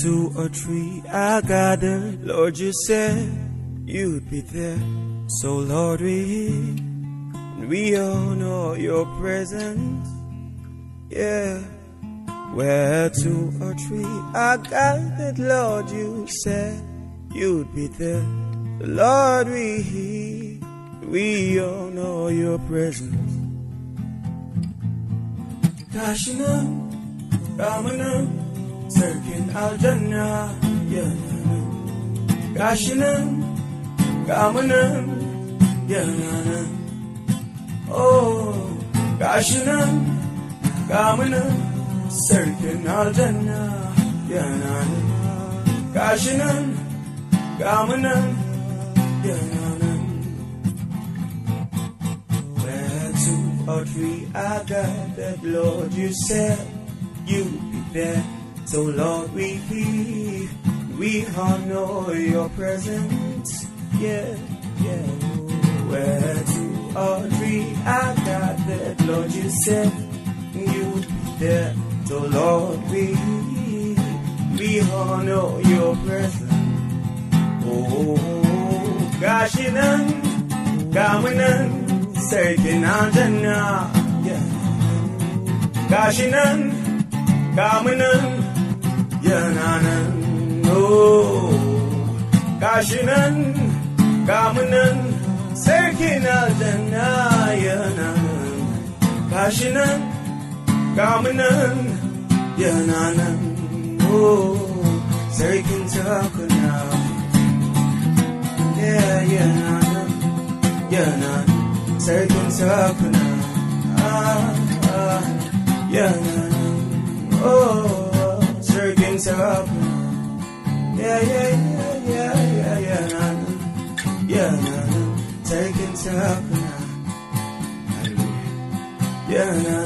two or three I gathered, Lord, you said you'd be there. So, Lord, we we all know your presence. Yeah. Where two or three I gathered, Lord, you said you'd be there. Lord, we we all know your presence. Kashina, Ramana, Sirkin Aljana, Yana. Kashina, Ramana, Yana. Oh, Kashina, Ramana, Sirkin Aljana, Yana. Kashina, Ramana, Yana. Where two or three are gathered, Lord, you said you'd be there. So, Lord, we we we know your presence. Yeah, yeah. Where two or three are gathered, Lord, you said you'd be there. So, Lord, we we know your presence. Oh, in. Sarkin Aljana, yeah. Gashinan, Gaminan, Yananan, no. Gashinan, Gaminan, Sarkin Aljana, Yananan. Gashinan, Gaminan, Yananan, no. Sarkin Takana, yeah, Yananan, Yananan. sarkin sakuna ah ah yana oh sarkin sakuna yeah yeah yeah yeah yeah yeah nanan, yeah yana yana sarkin sakuna yana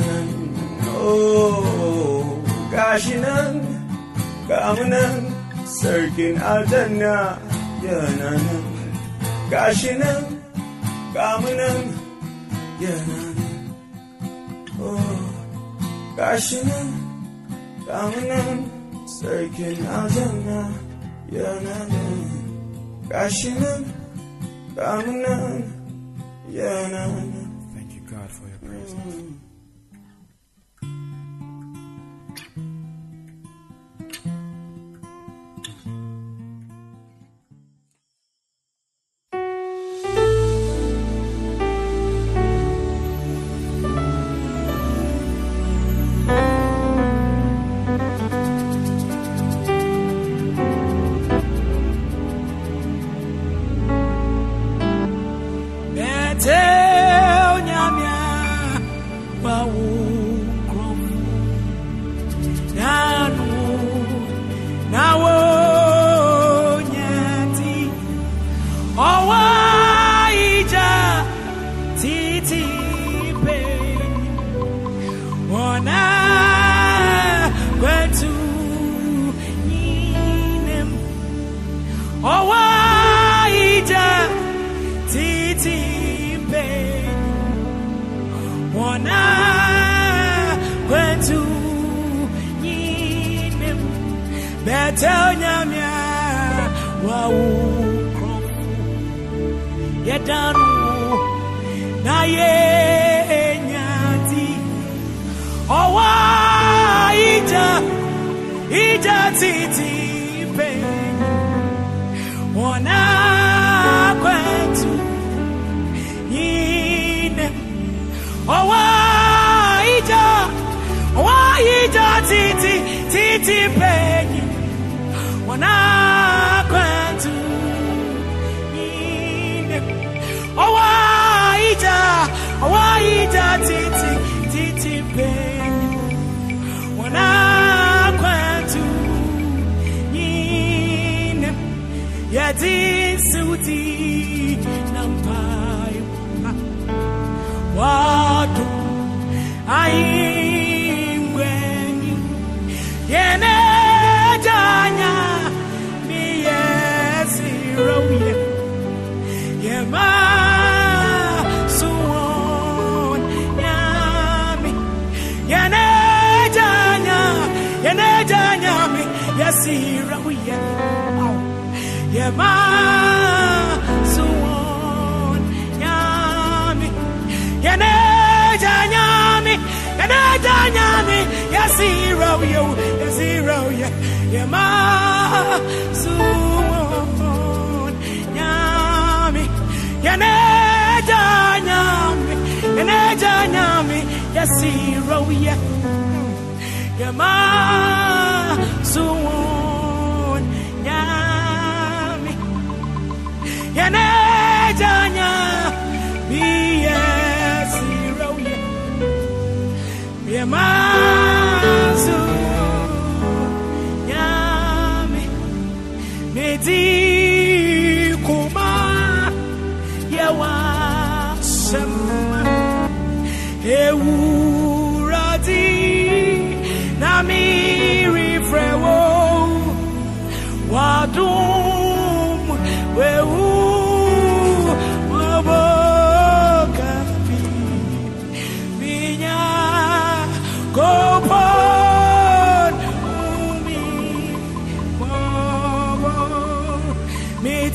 oh gashi nan gamu nan sarkin aljanna yana nan gashi nan gamu nan Yeah, oh, gosh, coming in, circling out, yeah, gosh, coming in, yeah, Thank you, God, for your presence.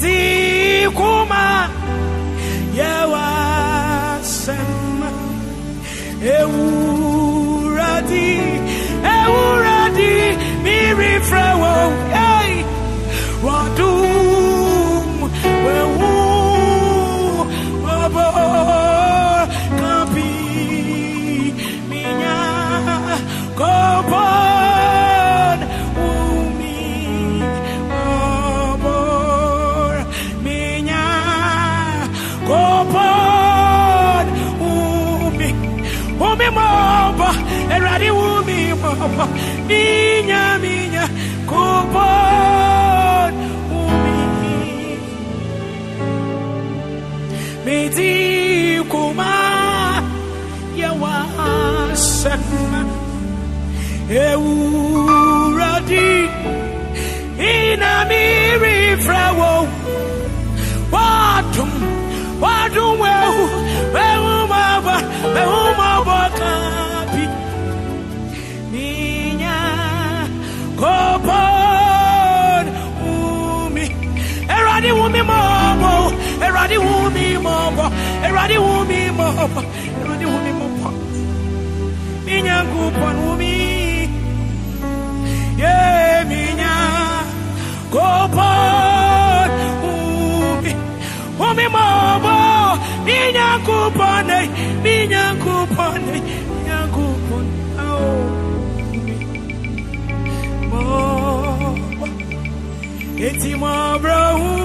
Midi mobo wumi mobo eradi wumi mobo minya kupon umi ye minya kopon umi umi mobo minya kupon minya kupon minya kupon oh mobo eti mobro nonya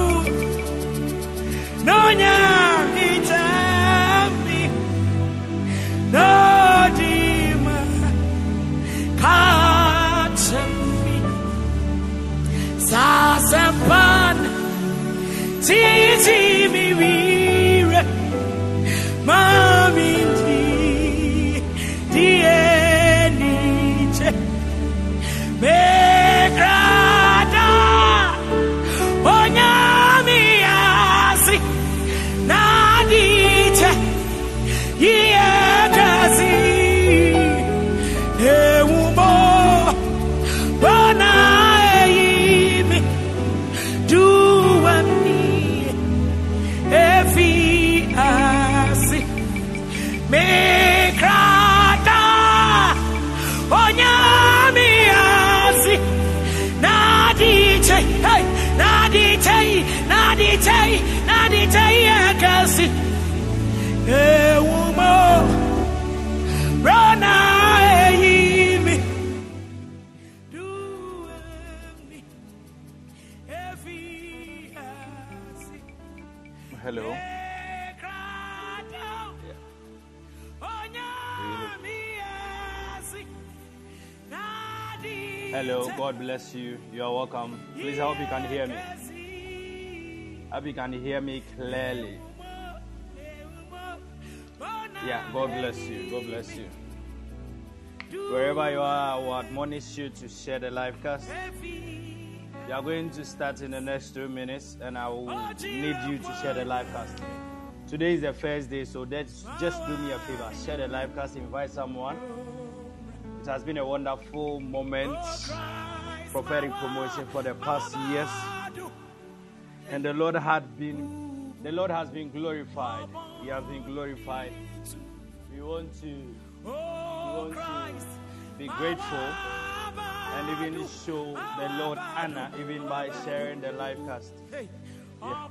奇迹 bless you. You are welcome. Please, I hope you can hear me. I hope you can hear me clearly. Yeah. God bless you. God bless you. Wherever you are, I will admonish you to share the live cast. We are going to start in the next two minutes, and I will need you to share the live cast. Today is the first day, so let's just do me a favor. Share the live cast, invite someone. It has been a wonderful moment prophetic promotion for the past years, and the Lord had been, the Lord has been glorified. He has been glorified. We want to, we want to be grateful and even show the Lord honor even by sharing the live cast. Yeah.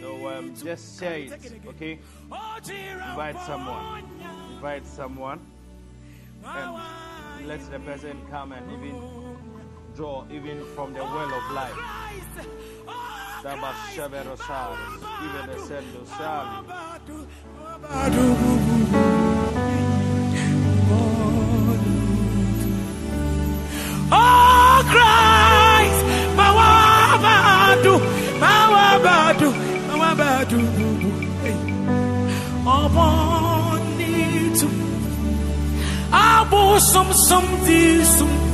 So um, just share it, okay? Invite someone. Invite someone. And let the person come and even draw even from the well of life. Oh, Daba oh, Shabero Saris, even the Sendo Sali. Oh Christ, Mawabadu, Mawabadu, Mawabadu, Obonitu, Abu Sum Sum Disum, Adi Amanina.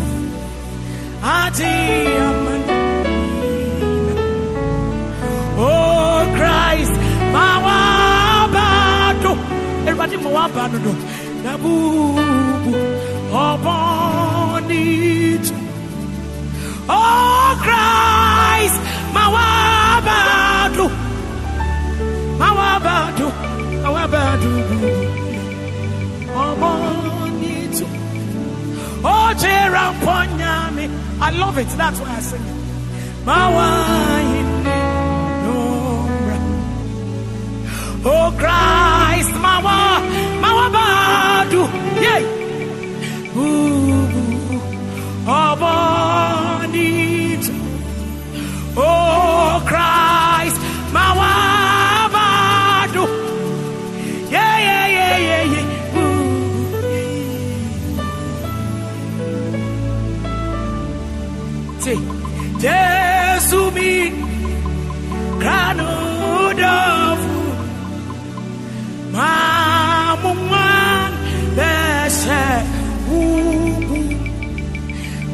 Oh Christ, Mawabadu, everybody Mawabadu, Nabubu, Obonitu. Oh Christ, Mawabadu, Mawabadu, Mawabadu, Obonitu. Oh Jeramponyami, I love it. That's why I sing it. Oh Christ, Mawa, Mawabadu, yay. Ooh, Abonit. Oh Christ, Mawabadu.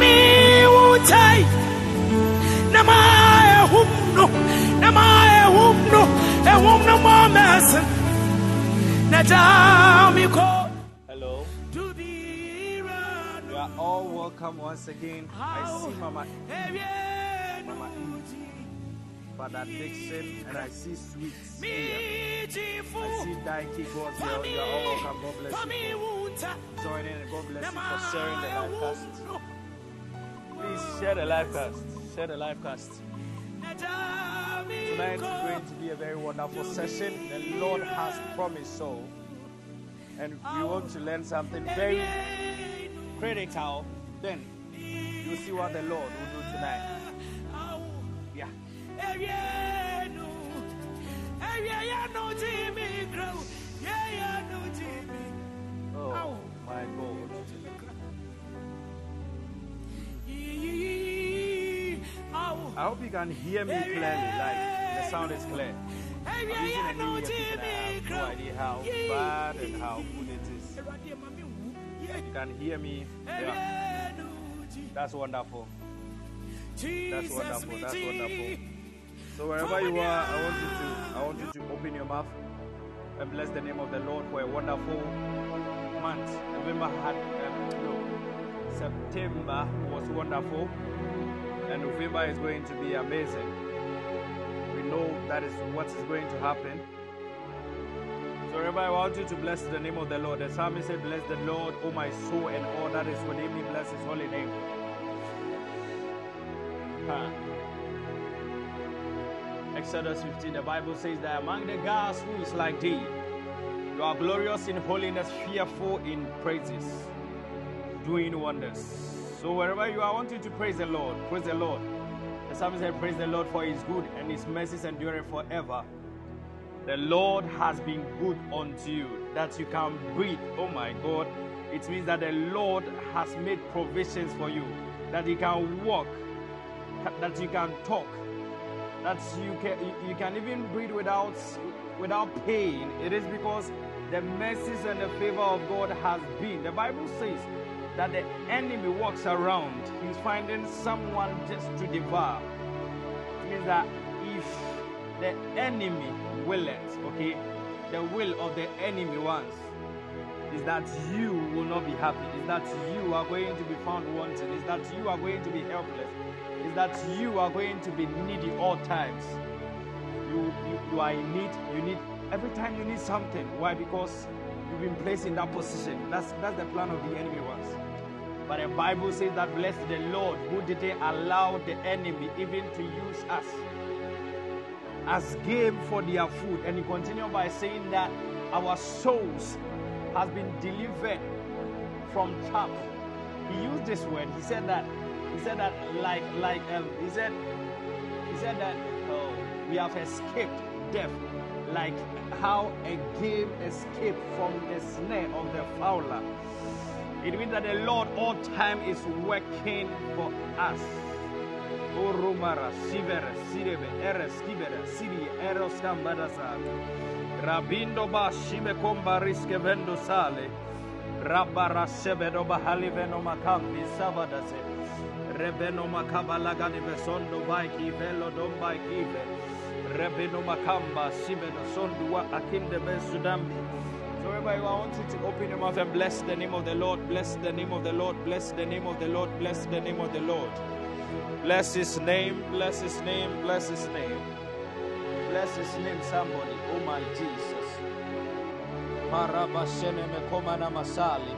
fami utai na ma ehumno na ma ehumno ehumno mo mesen na jami ko Hello. You are all welcome once again. I see Mama evienuti Father Dixon and I see Sweets here. I see Daiki Goswell. You are all welcome. God bless you for joining and God bless you for sharing the live cast. ehumno Please share the live cast. Share the live cast. is going to be a very wonderful session. The Lord has promised so. And if you want to learn something very critical. Then you'll see what the Lord will do tonight. Yeah. Oh my God. I hope you can hear me clearly. Like the sound is clear. I'm using a new earpiece and I have no idea how bad and how good it is. You can hear me. Yeah. That's wonderful. That's wonderful. That's wonderful. So wherever you are, I want you to I want you to open your mouth and bless the name of the Lord for a wonderful month. November had um, no September was wonderful, and November is going to be amazing. We know that is what is going to happen. So wherever I want you to bless the name of the Lord. The psalmist said, Bless the Lord, O my soul, and all that is within me, bless his holy name. Huh. Exodus 15, the Bible says that among the gods who is like thee, you are glorious in holiness, fearful in praises, doing wonders. So wherever you are, I want you to praise the Lord. Praise the Lord. The psalmist said, Praise the Lord for his good and his mercies endure forever. The Lord has been good unto you, that you can breathe. Oh my God. It means that the Lord has made provisions for you, that you can walk, that you can talk, that you can you can even breathe without without pain. It is because the mercies and the favor of God has been. The Bible says that the enemy walks around, he's finding someone just to devour. It means that if the enemy will it, okay, the will of the enemy wants is that you will not be happy, is that you are going to be found wanting, is that you are going to be helpless, is that you are going to be needy all times. You, you, you are in need, you need every time you need something. Why? Because you've been placed in that position. That's that's the plan of the enemy once. But the Bible says that bless the Lord who did they allow the enemy even to use us as game for their food. And he continued by saying that our souls has been delivered from trap. He used this word. He said that. He said that like like um, he said he said that oh, we have escaped death like how a game escaped from the snare of the fowler. It means that the Lord all time is working for us. Sirebe, Eres, Kibere, Siri, Eros Kambadasa. Rabindo ba vendo sale. Rabara bahali veno makambi savadase. Rebeno vaiki velo kive. Rebeno makamba akinde besudambi. So everybody, I want you to open your mouth and bless the name of the Lord, bless the name of the Lord, bless the name of the Lord, bless the name of the Lord. Bless his name, bless his name, bless his name. Bless his name, somebody. Oh my Jesus. Marabashene mekomana masali.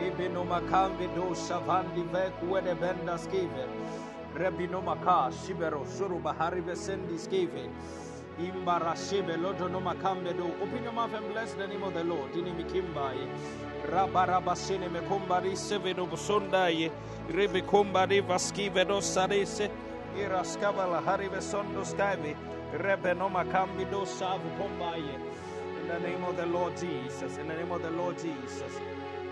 Ibino makambi do shavandi vek de benda skive. Rebino maka shibero suru bahari vesendi skive. No. Open your mouth and bless the name of the Lord. Dini mikimbai. Rabarabashene mekombari seveno busondaye. Rebe kombari vaskive do sarese. Iraskabala hari vesondo skive. Rebe no makambi do savu kombaye. In the name of the Lord Jesus. In the name of the Lord Jesus.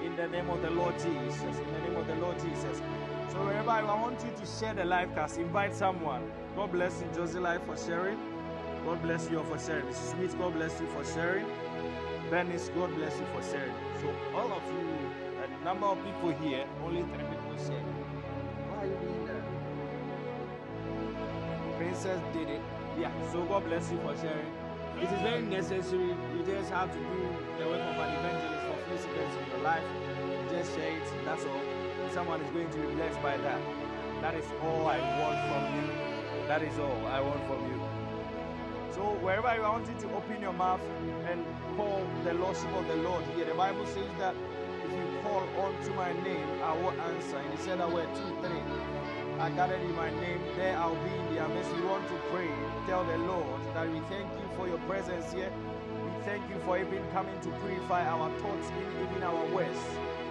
In the name of the Lord Jesus. In the name of the Lord Jesus. So wherever I want you to share the live cast, invite someone. God bless you, Josie Life, for sharing. God bless you all for sharing. Mrs. Smith, God bless you for sharing. Dennis, God bless you for sharing. So all of you, a number of people here, only three people shared. Why are you doing that? Princess did it. Yeah. So God bless you for sharing. It is very necessary. You just have to do the work of an evangelist for few seconds in your life. Just share it. That's all. Someone is going to be blessed by that. That is all I want from you. That is all I want from you. So wherever I want you to open your mouth and call the Lordship of the Lord here. The Bible says that if you call unto my name, I will answer. And he said that we're two, three. I gathered in my name, there I'll be in their midst. We want to pray. Tell the Lord that we thank you for your presence here. We thank you for even coming to purify our thoughts, even our words.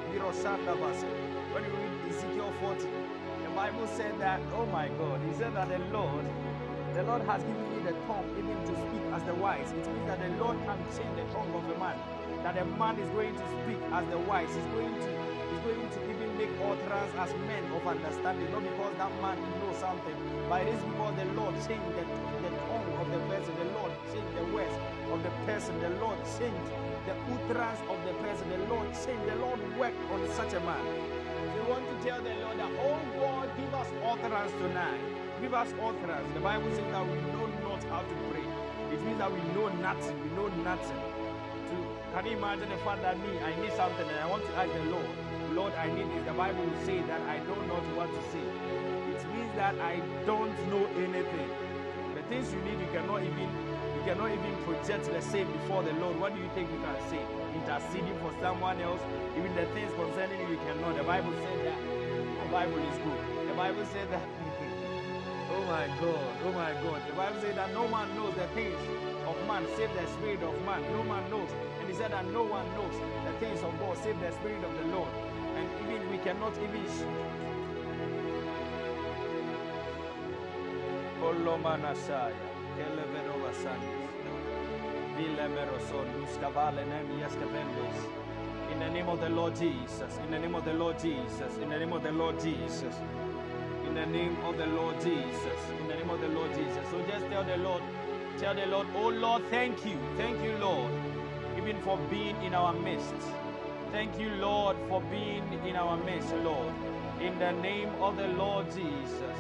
When we read Ezekiel 40, the Bible said that, oh my God, he said that the Lord, the Lord has given me the tongue even to speak as the wise. It means that the Lord can change the tongue of a man. That a man is going to speak as the wise. He's going to, he's going to even make utterance as men of understanding, not because that man knows something, but it is because the Lord changed the, the tongue of the person, the Lord changed the words of the person, the Lord changed the utterance of the person, the Lord changed, the Lord worked on such a man. We want to tell the Lord that, oh God, give us utterance tonight. Give us utterance. The Bible says that we know not how to pray. It means that we know nothing. We know nothing. To, can you imagine the fact that me, I need something and I want to ask the Lord, Lord, I need this. The Bible will say that I don't know what to say. It means that I don't know anything. The things you need, you cannot even you cannot even project the same before the Lord. What do you think you can say? Interceding for someone else, even the things concerning you, you cannot. The Bible said that. The Bible is good. The Bible said that. Oh my God, oh my God. The Bible said that no man knows the things of man save the spirit of man. No man knows. And he said that no one knows the things of God save the spirit of the Lord. And even we cannot even Olomanasaya. In the name of the Lord Jesus. In the name of the Lord Jesus. In the name of the Lord Jesus. The name of the Lord Jesus. In the name of the Lord Jesus. So just tell the Lord, tell the Lord, oh Lord, thank you. Thank you, Lord, even for being in our midst. Thank you, Lord, for being in our midst, Lord. In the name of the Lord Jesus.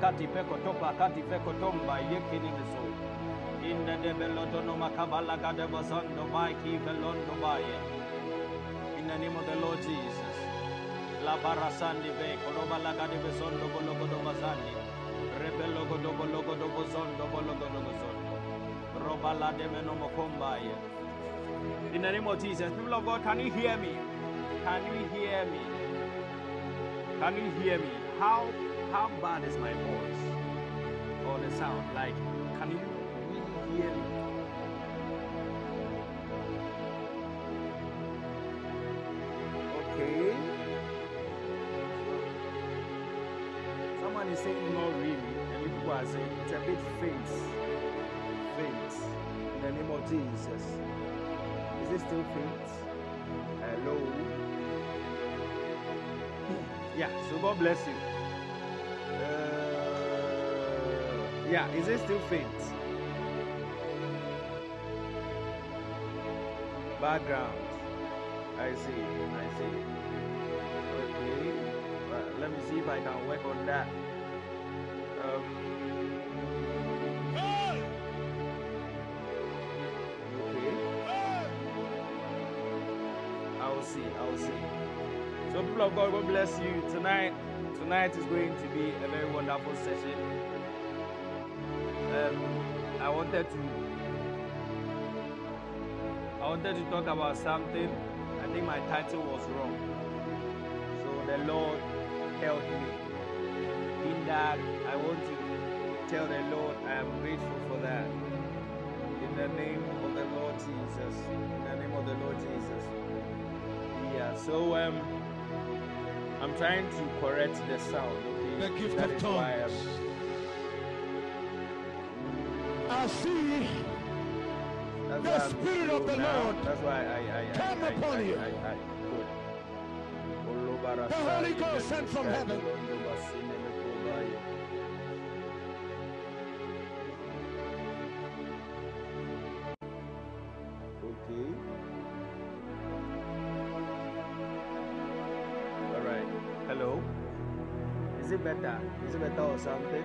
Kati yekini meso. Inda de beloto no makabala gade bazando maiki velondo baye. In the name of the Lord Jesus. La barasandi ve koroba la gade bezondo bologo do bazandi. Rebelo godo bologo do bozondo bologo do bozondo. Roba la de menomo kombaye. In the name of Jesus, people of God, can you hear me? Can you hear me? Can you hear me? How how bad is my voice or the sound? Like, Okay. Someone is saying not really, and people are saying it's a bit faint. Faint. In the name of Jesus. Is it still faint? Hello. Yeah, so God bless you. Uh, yeah, is it still faint? Background. I see, I see. Okay, uh, let me see if I can work on that. Um, okay. I'll see, I'll see. So, people of God, God bless you. Tonight, tonight is going to be a very wonderful session. Um, I wanted to, I wanted to talk about something. I think my title was wrong. So the Lord helped me. In that, I want to tell the Lord I am grateful for that. In the name of the Lord Jesus. In the name of the Lord Jesus. Yeah. So um. I'm trying to correct the sound. Okay, The gift That of tongues. I see The Spirit of the now. Lord That's why I come I, upon you. I, I, good. The Holy Ghost sent from heaven. Okay. All right. Hello. Is it better? Is it better or something?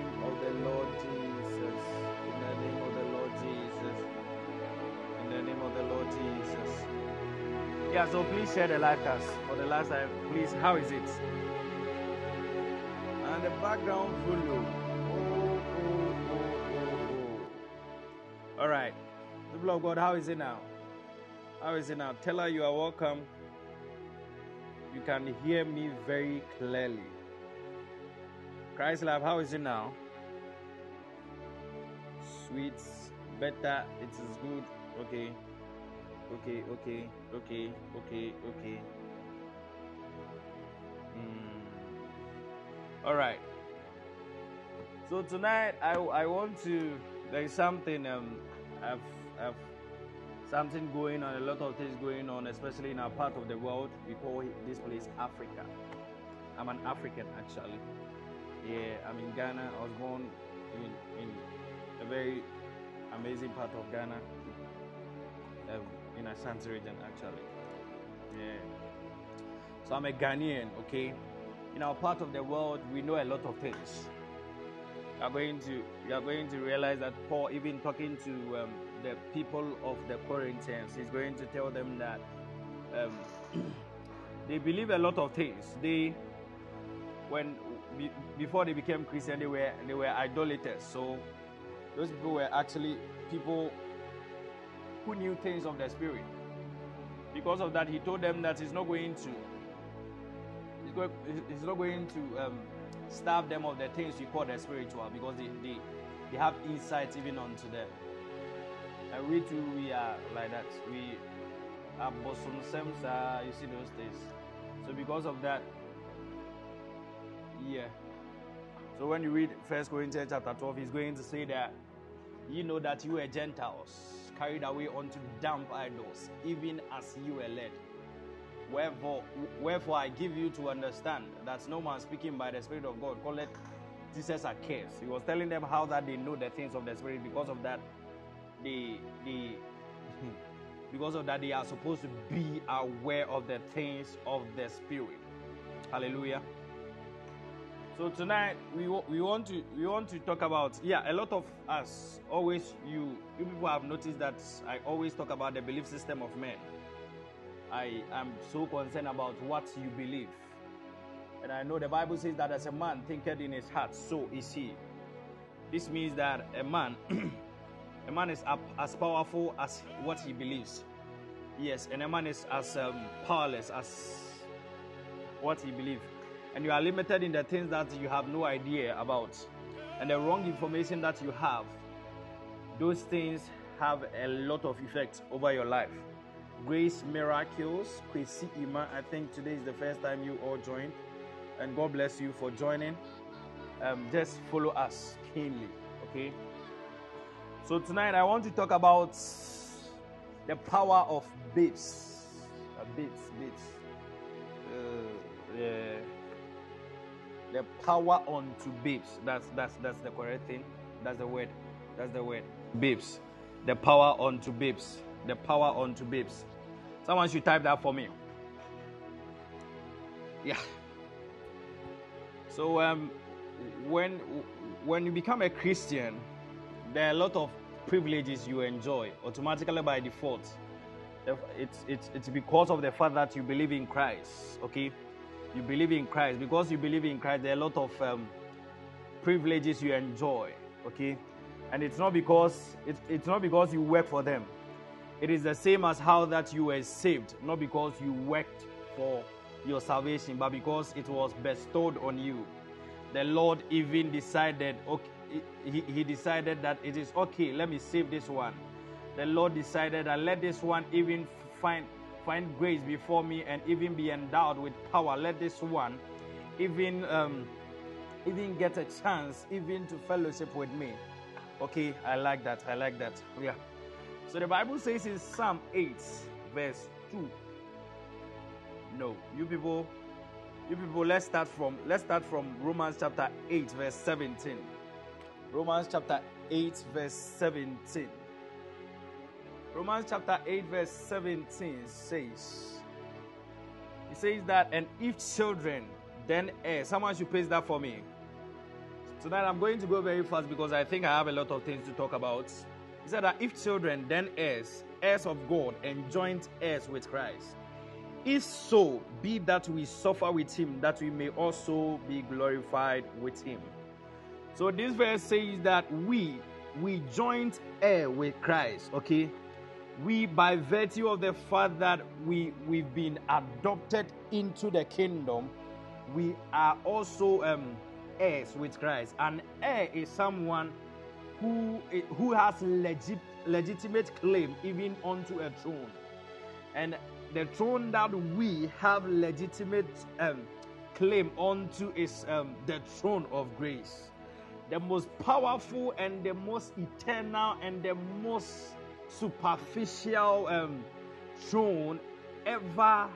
the Lord Jesus. In the name of the Lord Jesus. In the name of the Lord Jesus. Yeah, so please share the live cast for the last time. Please, how is it? And the background full oh. All right. People of God, how is it now? How is it now? Tell her you are welcome. You can hear me very clearly. Christ Love, how is it now? Sweet, better, it is good. Okay, okay, okay, okay, okay, okay. Mm. All right. So tonight, I I want to. There is something um, I've I've something going on. A lot of things going on, especially in our part of the world. We call this place Africa. I'm an African actually. Yeah, I'm in Ghana. I was born in, in very amazing part of Ghana, um, in Ashanti region, actually. Yeah. So I'm a Ghanaian, okay? in our part of the world, we know a lot of things. You are going to you are going to realize that Paul, even talking to um, the people of the Corinthians, is going to tell them that um, they believe a lot of things. They when be, before they became Christian, they were they were idolaters. So those people were actually people who knew things of the spirit. Because of that, he told them that he's not going to he's, going, he's not going to um, starve them of the things we call the spiritual because they, they, they have insights even onto them. And we too, we are like that. We are bosom uh, you see those things. So because of that, yeah. So when you read First Corinthians chapter 12, he's going to say that you know that you were Gentiles, carried away unto damp idols, even as you were led. Wherefore, wherefore I give you to understand that no man speaking by the Spirit of God calleth Jesus a curse. He was telling them how that they know the things of the Spirit because of that they they because of that they are supposed to be aware of the things of the Spirit. Hallelujah. So tonight we we want to we want to talk about yeah a lot of us always you you people have noticed that I always talk about the belief system of men. I am so concerned about what you believe. And I know the Bible says that as a man thinketh in his heart, so is he. This means that a man a man is as powerful as what he believes. Yes, and a man is as um, powerless as what he believes and you are limited in the things that you have no idea about. And the wrong information that you have those things have a lot of effect over your life. Grace miracles Kwesi Ima I think today is the first time you all joined. And God bless you for joining. Um, just follow us keenly okay? So tonight I want to talk about the power of babes. Uh, babes babes. Uh, yeah the power onto babes. That's that's that's the correct thing. That's the word. That's the word. Babes. The power onto babes. The power onto babes. Someone should type that for me. Yeah. So um, when when you become a Christian, there are a lot of privileges you enjoy automatically by default. It's it's it's because of the fact that you believe in Christ. Okay you believe in Christ. Because you believe in Christ, there are a lot of um, privileges you enjoy. Okay, and it's not because it's, it's not because you work for them. It is the same as how that you were saved, not because you worked for your salvation, but because it was bestowed on you. The Lord even decided, okay, he, he decided that it is okay, let me save this one. The Lord decided that let this one even find find grace before me and even be endowed with power. Let this one even um, even get a chance even to fellowship with me. Okay, I like that. I like that. Yeah. So the Bible says in Psalm 8, verse 2. No, you people, you people, let's start from let's start from Romans chapter 8, verse 17. Romans chapter 8, verse 17. Romans chapter 8, verse 17 says, It says that, and if children, then heirs. Someone should paste that for me. Tonight I'm going to go very fast because I think I have a lot of things to talk about. He said that if children, then heirs, heirs of God, and joint heirs with Christ. If so, be that we suffer with him, that we may also be glorified with him. So this verse says that we we joint heir with Christ, okay? We by virtue of the fact that we we've been adopted into the kingdom we are also um, heirs with christ. An heir is someone who who has legit, legitimate claim even onto a throne. And the throne that we have legitimate um, claim onto is um, the throne of grace. The most powerful and the most eternal and the most superficial um, throne ever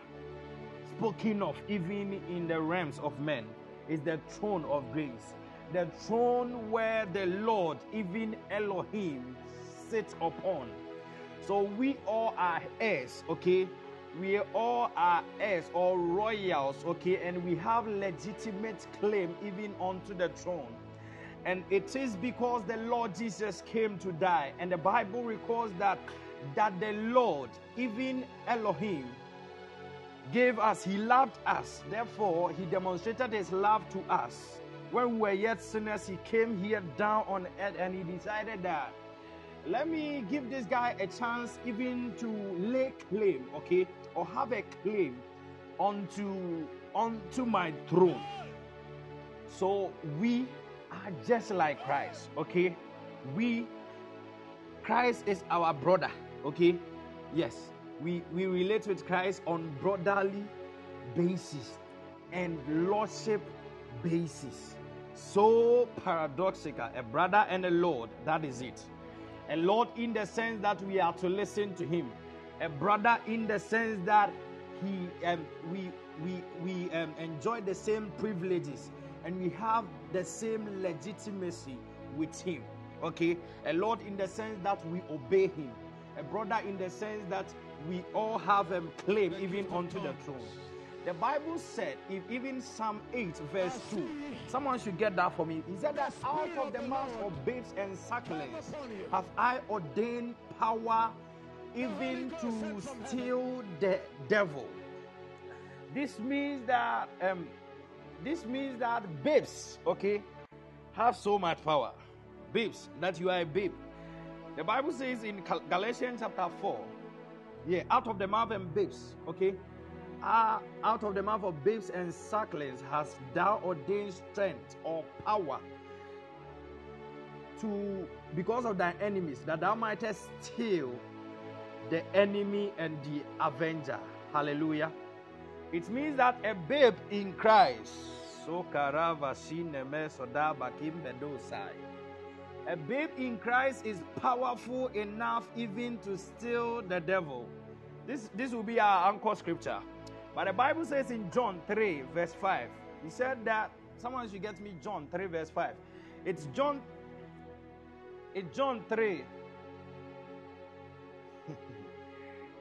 spoken of, even in the realms of men, is the throne of grace. The throne where the Lord, even Elohim, sits upon. So we all are heirs, okay? we all are heirs or royals, okay, and we have legitimate claim even onto the throne. And it is because the Lord Jesus came to die. And the Bible records that that the Lord, even Elohim, gave us, He loved us. Therefore, He demonstrated His love to us. When we were yet sinners, He came here down on earth and He decided that let me give this guy a chance even to lay claim, okay, or have a claim onto onto my throne. So we are just like Christ, okay? We Christ is our brother, okay? Yes, we we relate with Christ on brotherly basis and lordship basis. So paradoxical, a brother and a lord, that is it. A Lord in the sense that we are to listen to Him. A brother in the sense that he um, we we we um, enjoy the same privileges and we have the same legitimacy with Him. Okay, a Lord in the sense that we obey Him. A brother in the sense that we all have a claim even unto the throne. The Bible said, if even Psalm 8, verse 2, someone should get that for me. He said that out of the mouth of babes and sucklings have I ordained power even to steal the devil. This means that um, this means that babes, okay, have so much power. Babes, that you are a babe. The Bible says in Galatians chapter 4, yeah, out of the mouth of babes, okay, are out of the mouth of babes and sucklings has thou ordained strength or power to because of thy enemies that thou mightest steal the enemy and the avenger hallelujah it means that a babe in christ a babe in christ is powerful enough even to steal the devil this this will be our anchor scripture but the Bible says in John 3, verse 5, he said that someone should get me John 3, verse 5. It's John, it's John 3.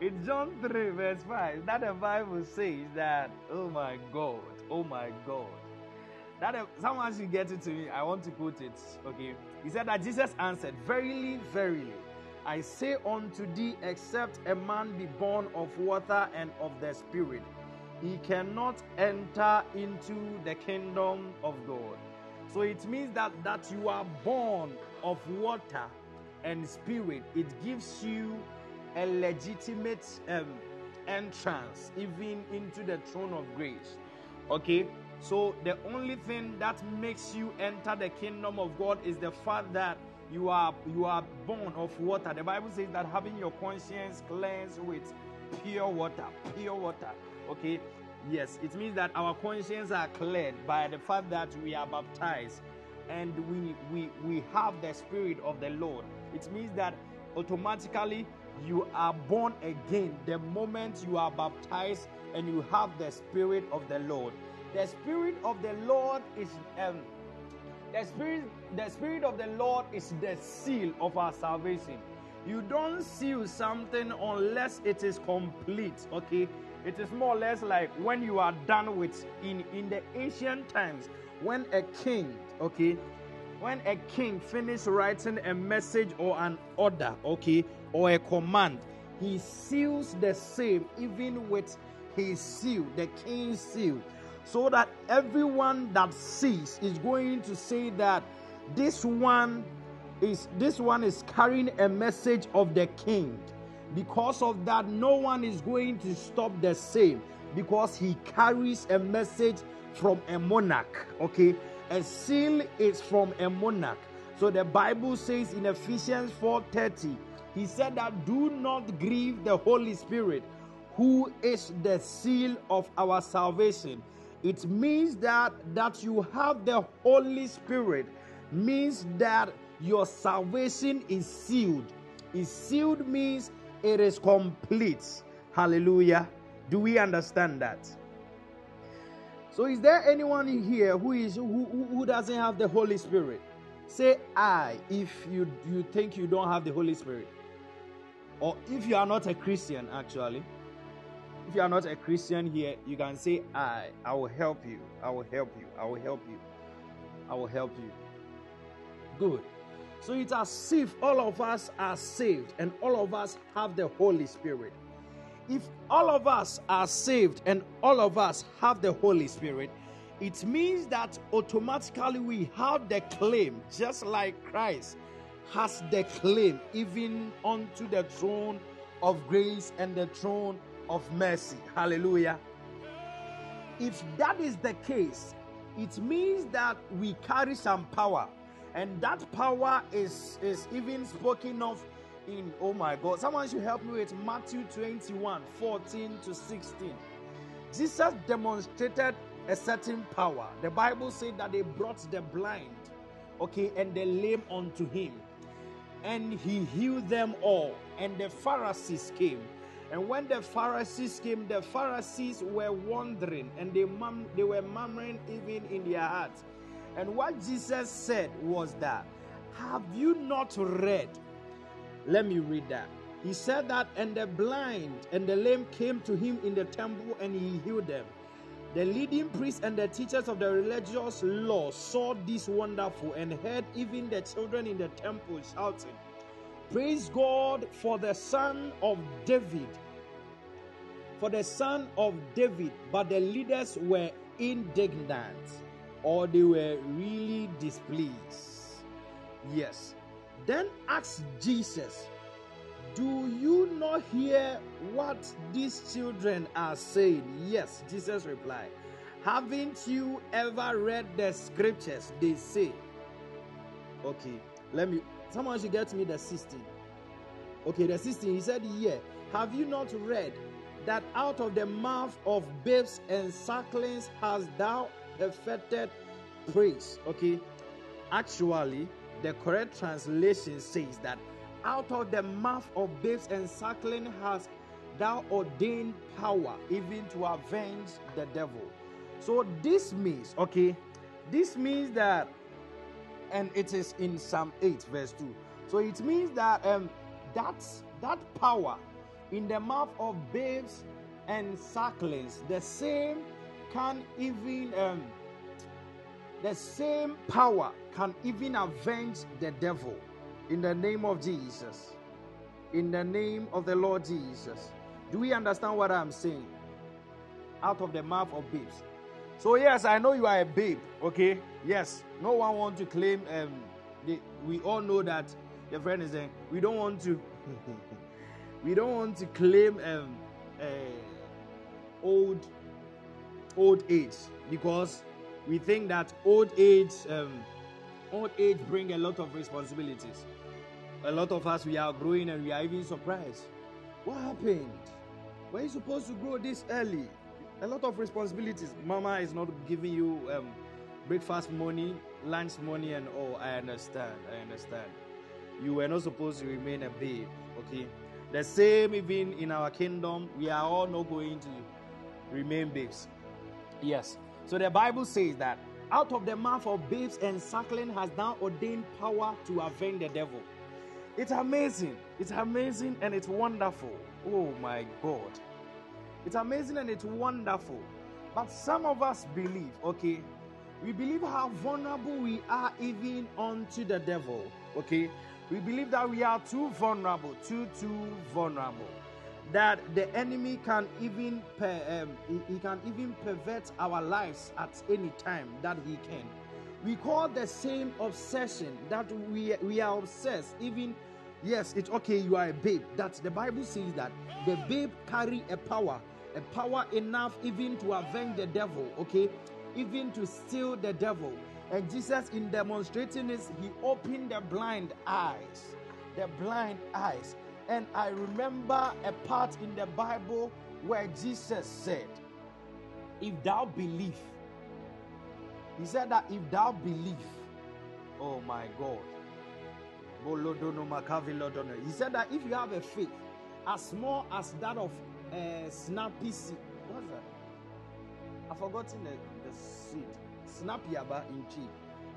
It's John 3, verse 5. That the Bible says that, oh my God, oh my God. That someone should get it to me. I want to quote it. Okay. He said that Jesus answered, Verily, verily, I say unto thee, except a man be born of water and of the Spirit, he cannot enter into the kingdom of God. So it means that that you are born of water and spirit. It gives you a legitimate um, entrance even into the throne of grace. Okay? So the only thing that makes you enter the kingdom of God is the fact that you are you are born of water. The Bible says that having your conscience cleansed with pure water, pure water. Okay, yes, it means that our conscience are cleared by the fact that we are baptized and we we we have the spirit of the Lord. It means that automatically you are born again the moment you are baptized and you have the spirit of the Lord. The spirit of the Lord is um, the spirit the spirit of the Lord is the seal of our salvation. You don't seal something unless it is complete, okay? It is more or less like when you are done with in in the ancient times when a king, okay, when a king finished writing a message or an order, okay, or a command, he seals the same even with his seal, the king's seal, so that everyone that sees is going to say that this one is this one is carrying a message of the king because of that, no one is going to stop the same because he carries a message from a monarch. Okay, a seal is from a monarch. So the Bible says in Ephesians 4:30, he said that do not grieve the Holy Spirit, who is the seal of our salvation. It means that that you have the Holy Spirit means that your salvation is sealed. Is sealed means it is complete. Hallelujah. Do we understand that? So, is there anyone here who is who, who doesn't have the Holy Spirit? Say I if you you think you don't have the Holy Spirit. Or if you are not a Christian, actually. If you are not a Christian here, you can say, I. I will help you. I will help you. I will help you. I will help you. Good. So it's as if all of us are saved and all of us have the Holy Spirit. If all of us are saved and all of us have the Holy Spirit, it means that automatically we have the claim, just like Christ has the claim, even unto the throne of grace and the throne of mercy. Hallelujah. If that is the case, it means that we carry some power, and that power is, is even spoken of in oh my god. Someone should help me with Matthew 21 14 to 16. Jesus demonstrated a certain power. The Bible said that they brought the blind, okay, and the lame unto him, and he healed them all. And the Pharisees came. And when the Pharisees came, the Pharisees were wondering and they, mum- they were murmuring even in their hearts. And what Jesus said was that, Have you not read? Let me read that. He said that, and the blind and the lame came to him in the temple and he healed them. The leading priests and the teachers of the religious law saw this wonderful and heard even the children in the temple shouting, Praise God for the son of David. For the son of David, but the leaders were indignant or they were really displeased. Yes. Then asked Jesus, Do you not hear what these children are saying? Yes, Jesus replied. Haven't you ever read the scriptures? They say. Okay, let me. Someone should get me the 16. Okay, the 16. He said, Yeah. Have you not read that out of the mouth of babes and sucklings has thou perfected praise? Okay, actually, the correct translation says that out of the mouth of babes and suckling has thou ordained power even to avenge the devil. So this means, okay, this means that, and it is in Psalm 8, verse 2. So it means that um that's that power in the mouth of babes and sucklings, the same can even um the same power can even avenge the devil in the name of Jesus. In the name of the Lord Jesus. Do we understand what I'm saying? Out of the mouth of babes. So yes, I know you are a babe. Okay. Yes. No one want to claim. Um, we all know that your friend is saying we don't want to. we don't want to claim um, uh, old old age because we think that old age um, old age bring a lot of responsibilities. A lot of us we are growing and we are even surprised. What happened? Were you supposed to grow this early? A lot of responsibilities. Mama is not giving you um, breakfast money, lunch money, and all. I understand. I understand. You were not supposed to remain a babe. Okay. The same even in our kingdom, we are all not going to remain babes. Yes. So the Bible says that out of the mouth of babes and suckling has now ordained power to avenge the devil. It's amazing. It's amazing and it's wonderful. Oh my God. It's amazing and it's wonderful. But some of us believe, okay, we believe how vulnerable we are even unto the devil, okay? We believe that we are too vulnerable, too, too vulnerable. That the enemy can even per, um, he, he can even pervert our lives at any time that he can. We call the same obsession that we we are obsessed. Even yes, it's okay. You are a babe. That the Bible says that the babe carry a power, a power enough even to avenge the devil. Okay, even to steal the devil. And Jesus, in demonstrating this, he opened the blind eyes, the blind eyes. And I remember a part in the Bible where Jesus said, If thou believe, he said that if thou believe, oh my God. Bolodono makavi lodono. He said that if you have a faith as small as that of a snappy seed, what's that? I've forgotten the, the seed. Snappy aba in.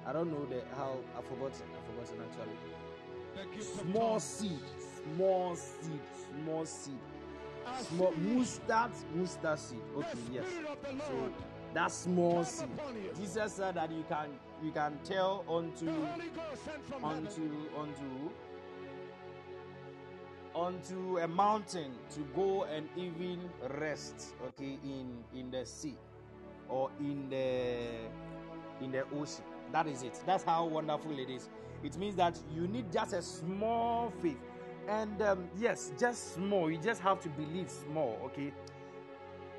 I don't know the how I've forgotten. I've forgotten actually. Small seed, small seed, small seed. Small mustard, mustard seed. Okay, yes. So that small seed. Jesus said that you can you can tell unto unto unto onto a mountain to go and even rest okay in in the sea or in the in the ocean. That is it. That's how wonderful it is. It means that you need just a small faith. And um, yes just small. You just have to believe small okay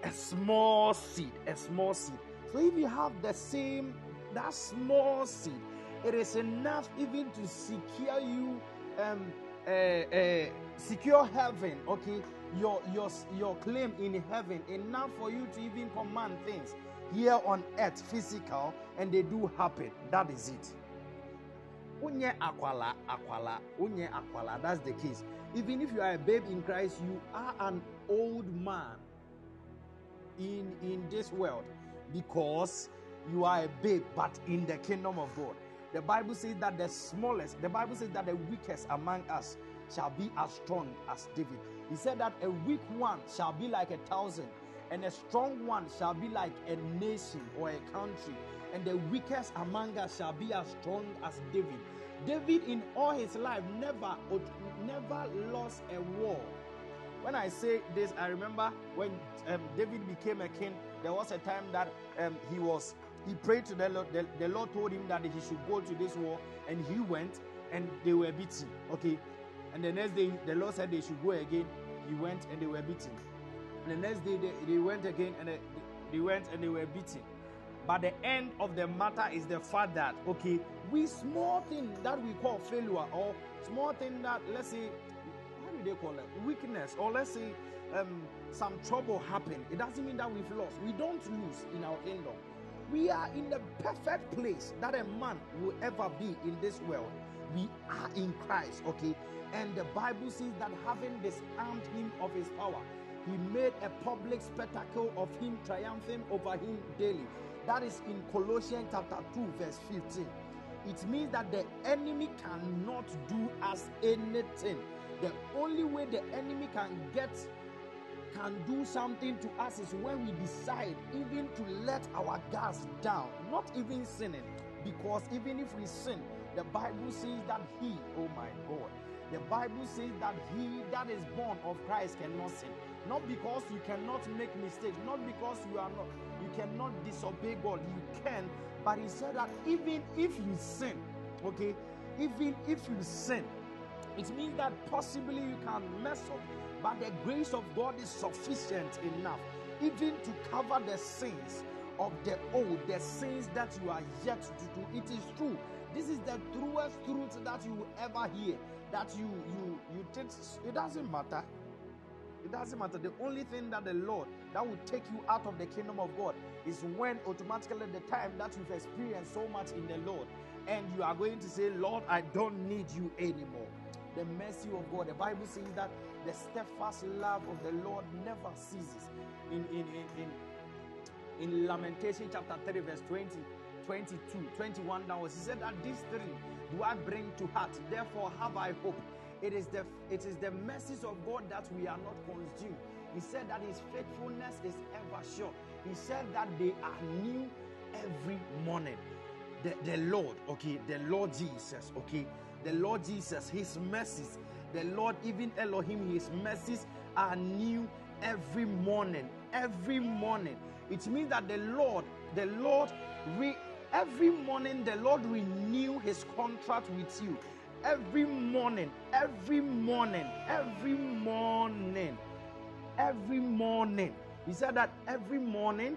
a small seed a small seed. So if you have the same that small seed it is enough even to secure you um uh, uh, secure heaven okay? Your your your claim in heaven enough for you to even command things here on earth physical and they do happen. That is it. Unye akwala akwala unye akwala. That's the case. Even if you are a babe in christ you are an old man in in this world because you are a babe but in the kingdom of god. The bible says that the smallest the bible says that the weakest among us shall be as strong as david. He said that a weak one shall be like a thousand and a strong one shall be like a nation or a country and the weakest among us shall be as strong as david. David in all his life never never lost a war when I say this, I remember when um, David became a king, there was a time that um, he was he prayed to the Lord. The, the Lord told him that he should go to this war, and he went, and they were beaten. Okay, and the next day the Lord said they should go again. He went, and they were beaten. And the next day they, they went again, and they, they went, and they were beaten. But the end of the matter is the fact that okay, we small thing that we call failure or small thing that let's say do they call it weakness or let's say um, some trouble happened it doesn't mean that we've lost. We don't lose in our kingdom. We are in the perfect place that a man will ever be in this world. We are in christ okay? And the bible says that having disarmed him of his power he made a public spectacle of him triumphing over him daily. That is in colossians chapter 2 verse 15 it means that the enemy cannot do us anything the only way the enemy can get can do something to us is when we decide even to let our guards down. Not even sinning because even if we sin the bible says that he oh my god the bible says that he that is born of christ cannot sin. Not because you cannot make mistakes not because you are not you cannot disobey god you can but he said that even if you sin okay even if you sin it means that possibly you can mess up, but the grace of God is sufficient enough even to cover the sins of the old, the sins that you are yet to do. It is true. This is the truest truth that you will ever hear. That you you you it doesn't matter. It doesn't matter. The only thing that the Lord that will take you out of the kingdom of God is when automatically the time that you've experienced so much in the Lord and you are going to say, Lord, I don't need you anymore the mercy of God. The Bible says that the steadfast love of the Lord never ceases. In, in, in, in, in Lamentation chapter 3, verse 20, 22, 21 downwards, he said that these three do I bring to heart, therefore have I hope. It is the it is the mercies of God that we are not consumed. He said that his faithfulness is ever sure. He said that they are new every morning. The, the Lord, okay, the Lord Jesus, okay, the Lord Jesus, His mercies, the Lord, even Elohim, His mercies are new every morning. Every morning. It means that the Lord, the Lord, re, every morning, the Lord renew His contract with you. Every morning, every morning, every morning, every morning. He said that every morning,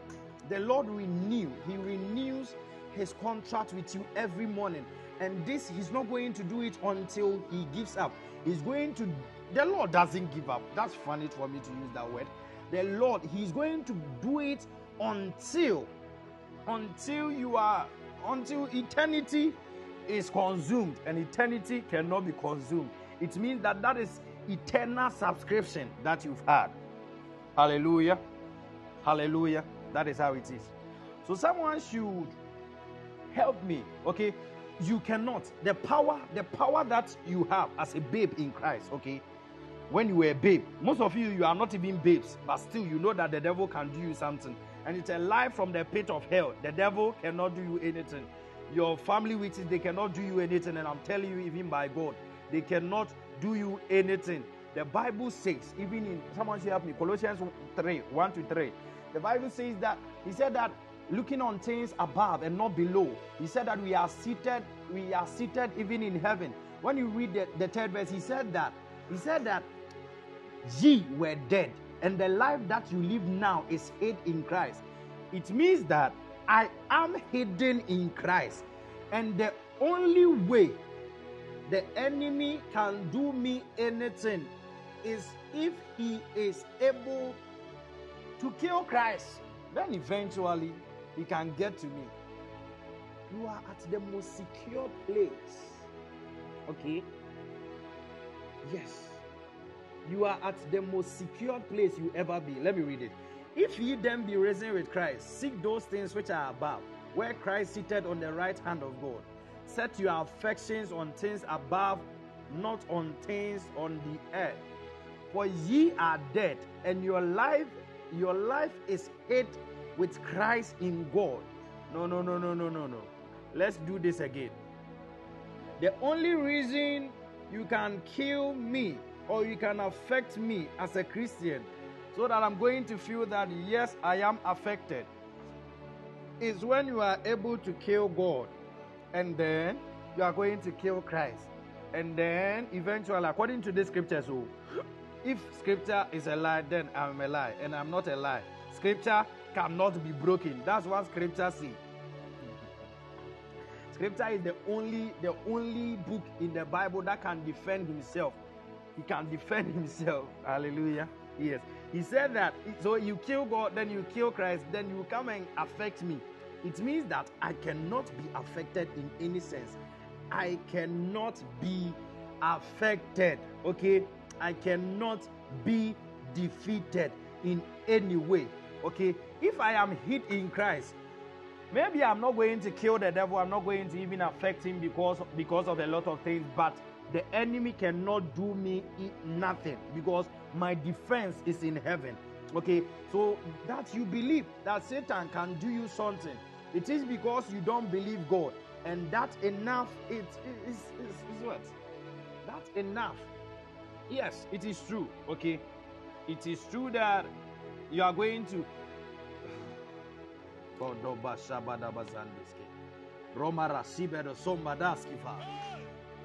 the Lord renew. He renews His contract with you every morning and this he's not going to do it until he gives up. He's going to the lord doesn't give up. That's funny for me to use that word. The lord he's going to do it until until you are until eternity is consumed. And eternity cannot be consumed. It means that that is eternal subscription that you've had. Hallelujah. Hallelujah. That is how it is. So someone should help me okay you cannot the power the power that you have as a babe in christ okay when you were a babe. Most of you, you are not even babes, but still you know that the devil can do you something. And it's a lie from the pit of hell. The devil cannot do you anything. Your family witches, they cannot do you anything. And I'm telling you, even by God, they cannot do you anything. The Bible says, even in someone should help me, Colossians 3, 1 to 3. The Bible says that he said that looking on things above and not below. He said that we are seated, we are seated even in heaven. When you read the, the third verse, he said that he said that ye were dead, and the life that you live now is hid in Christ. It means that I am hidden in Christ, and the only way the enemy can do me anything is if he is able to kill Christ. Then eventually he can get to me. You are at the most secure place. Okay? Yes. You are at the most secure place you ever be. Let me read it. If ye then be risen with Christ, seek those things which are above, where Christ seated on the right hand of God. Set your affections on things above, not on things on the earth. For ye are dead, and your life, your life is hid with Christ in God. No, no, no, no, no, no, no. Let's do this again. The only reason you can kill me or you can affect me as a Christian so that I'm going to feel that yes, I am affected is when you are able to kill God and then you are going to kill Christ. And then eventually, according to the scripture, so if scripture is a lie, then I'm a lie, and I'm not a lie. Scripture cannot be broken. That's what scripture says. Scripture is the only the only book in the Bible that can defend himself. He can defend himself. Hallelujah. Yes. He said that so you kill God, then you kill Christ, then you come and affect me. It means that I cannot be affected in any sense. I cannot be affected. Okay? I cannot be defeated in any way. Okay? If I am hid in Christ, maybe I'm not going to kill the devil, I'm not going to even affect him because, because of a lot of things, but the enemy cannot do me nothing because my defense is in heaven. Okay, so that you believe that Satan can do you something, it is because you don't believe God, and that enough. It is, is, is what? That's enough. Yes, it is true. Okay, it is true that you are going to.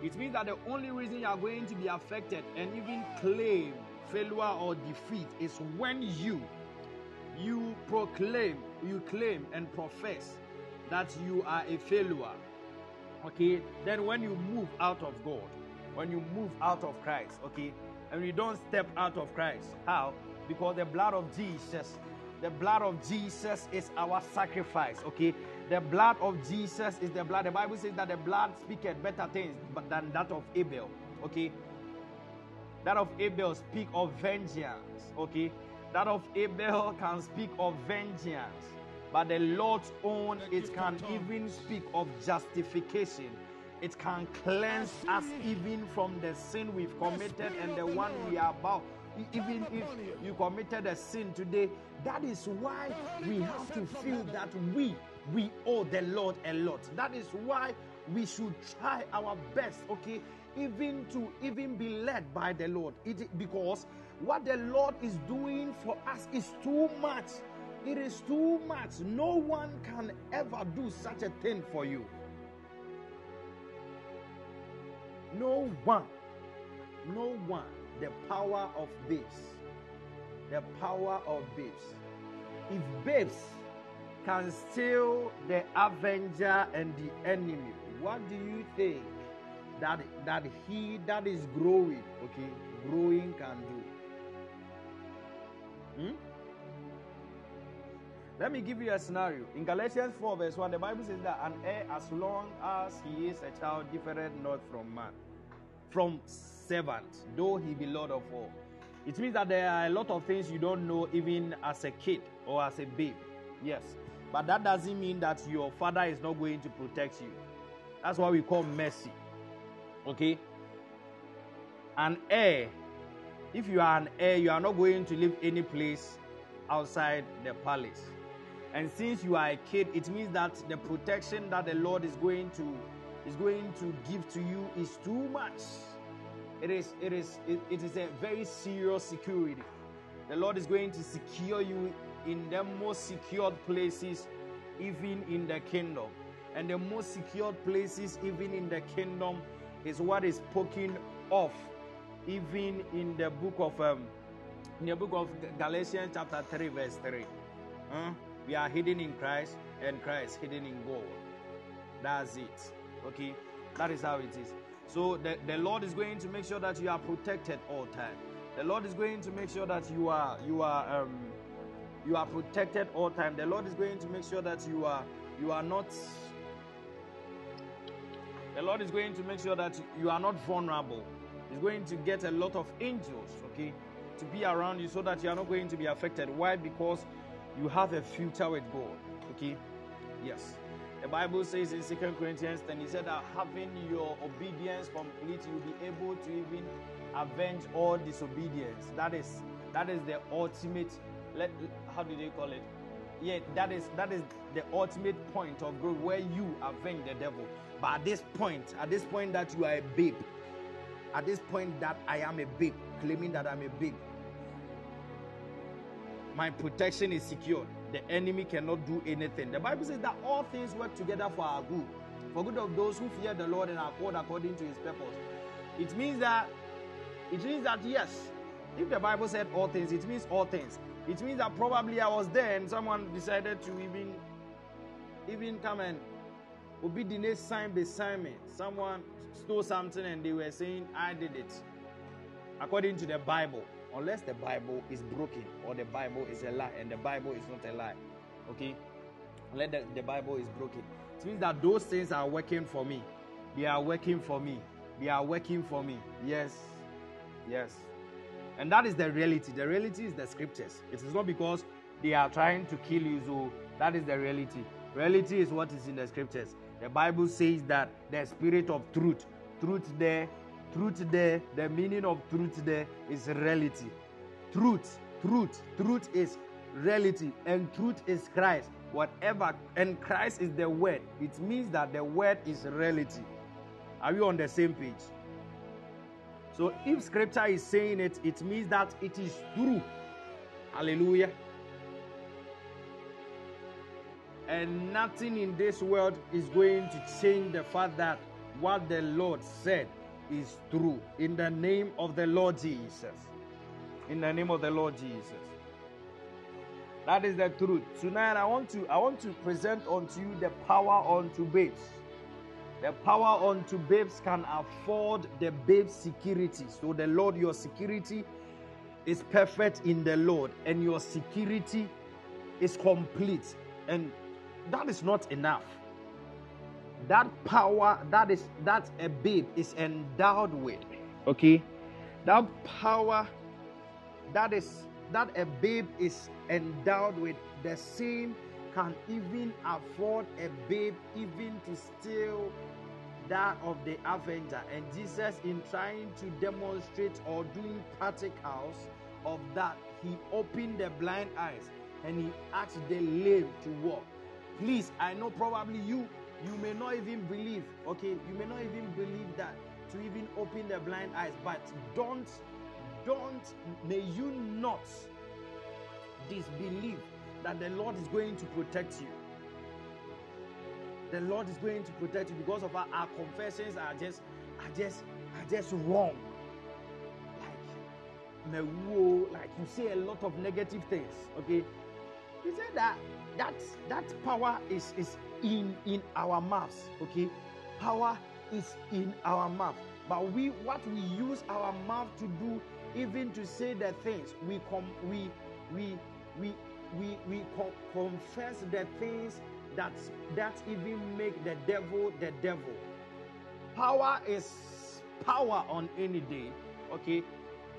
It means that the only reason you are going to be affected and even claim failure or defeat is when you you proclaim, you claim and profess that you are a failure. Okay, then when you move out of God, when you move out of Christ, okay, and you don't step out of Christ, how? Because the blood of Jesus, the blood of Jesus is our sacrifice, okay? The blood of Jesus is the blood. The Bible says that the blood speaketh better things than that of Abel, okay? That of Abel speak of vengeance, okay? That of Abel can speak of vengeance. But the Lord's own, it can even speak of justification. It can cleanse us even from the sin we've committed and the one we are about. Even if you committed a sin today, that is why we have to feel that we we owe the Lord a lot. That is why we should try our best, okay, even to even be led by the Lord. It because what the Lord is doing for us is too much. It is too much. No one can ever do such a thing for you. No one. No one. The power of babes. The power of babes. If babes can steal the avenger and the enemy, what do you think that that he that is growing, okay, growing can do? Hmm? Let me give you a scenario. In Galatians 4, verse 1, the Bible says that an heir, as long as he is a child, different not from man, from servant, though he be Lord of all. It means that there are a lot of things you don't know even as a kid or as a babe. Yes. But that doesn't mean that your father is not going to protect you. That's what we call mercy. Okay? An heir if you are an heir, you are not going to live any place outside the palace. And since you are a kid, it means that the protection that the Lord is going to is going to give to you is too much. It is it is it, it is a very serious security. The Lord is going to secure you in the most secured places, even in the kingdom. And the most secured places, even in the kingdom, is what is spoken of, even in the book of um, in the book of Galatians chapter 3, verse 3. Huh? We are hidden in Christ, and Christ hidden in God. That's it. Okay? That is how it is. So the, the Lord is going to make sure that you are protected all time. The Lord is going to make sure that you are you are um you are protected all time. The Lord is going to make sure that you are you are not the Lord is going to make sure that you are not vulnerable. He's going to get a lot of angels, okay, to be around you so that you are not going to be affected. Why? Because you have a future with God, okay? Yes. The Bible says in Second Corinthians 10, he said that having your obedience complete, you'll be able to even avenge all disobedience. That is that is the ultimate let, how do they call it? Yeah, that is that is the ultimate point of growth where you avenge the devil. But at this point, at this point that you are a babe, at this point that I am a babe, claiming that I'm a babe, my protection is secured. The enemy cannot do anything. The Bible says that all things work together for our good, for good of those who fear the Lord and are called according to His purpose. It means that it means that yes, if the Bible said all things, it means all things. It means that probably I was there and someone decided to even even come and next sign beside me. Someone stole something and they were saying I did it. According to the Bible, unless the Bible is broken or the Bible is a lie and the Bible is not a lie. Okay? Unless the, the Bible is broken. It means that those things are working for me. They are working for me. They are working for me. Yes. Yes. And that is the reality. The reality is the scriptures. It is not because they are trying to kill you, so that is the reality. Reality is what is in the scriptures. The Bible says that the spirit of truth, truth there, truth there, the meaning of truth there is reality. Truth, truth, truth is reality, and truth is Christ. Whatever, and Christ is the word. It means that the word is reality. Are we on the same page? So if scripture is saying it, it means that it is true. Hallelujah. And nothing in this world is going to change the fact that what the Lord said is true. In the name of the Lord Jesus. In the name of the Lord Jesus. That is the truth. Tonight I want to I want to present unto you the power unto babes. The power unto babes can afford the babe security. So the Lord, your security is perfect in the Lord, and your security is complete. And that is not enough. That power that is that a babe is endowed with. Okay? That power that is that a babe is endowed with the same can even afford a babe even to steal that of the avenger. And Jesus, in trying to demonstrate or doing practicals of that, he opened the blind eyes and he asked the lame to walk. Please, I know probably you you may not even believe, okay? You may not even believe that to even open the blind eyes, but don't don't may you not disbelieve that the Lord is going to protect you. The Lord is going to protect you because of our, our confessions are just are just are just wrong. Like like you say a lot of negative things. Okay, he said that that that power is is in in our mouths. Okay, power is in our mouth. But we what we use our mouth to do, even to say the things we com we we we we we co- confess the things that that even make the devil the devil. Power is power on any day, okay?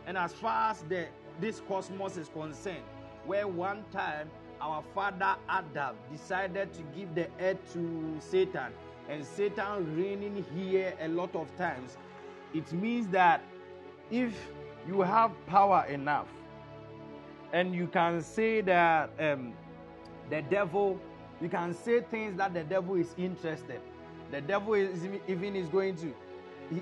And as far as the this cosmos is concerned, where one time our father Adam decided to give the earth to Satan, and Satan reigning here a lot of times, it means that if you have power enough, and you can say that um, the devil, you can say things that the devil is interested. The devil is even is going to,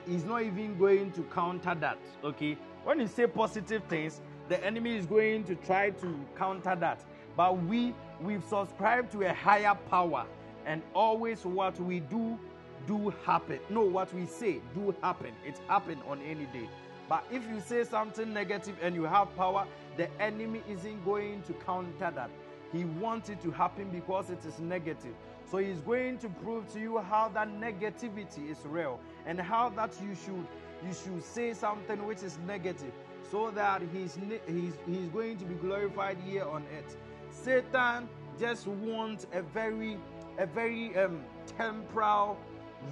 he's not even going to counter that. Okay, when you say positive things, the enemy is going to try to counter that. But we we've subscribed to a higher power, and always what we do do happen. No, what we say do happen. It happen on any day. But if you say something negative and you have power, the enemy isn't going to counter that. He wants it to happen because it is negative. So he's going to prove to you how that negativity is real and how that you should you should say something which is negative so that he's he's he's going to be glorified here on earth. Satan just wants a very a very um, temporal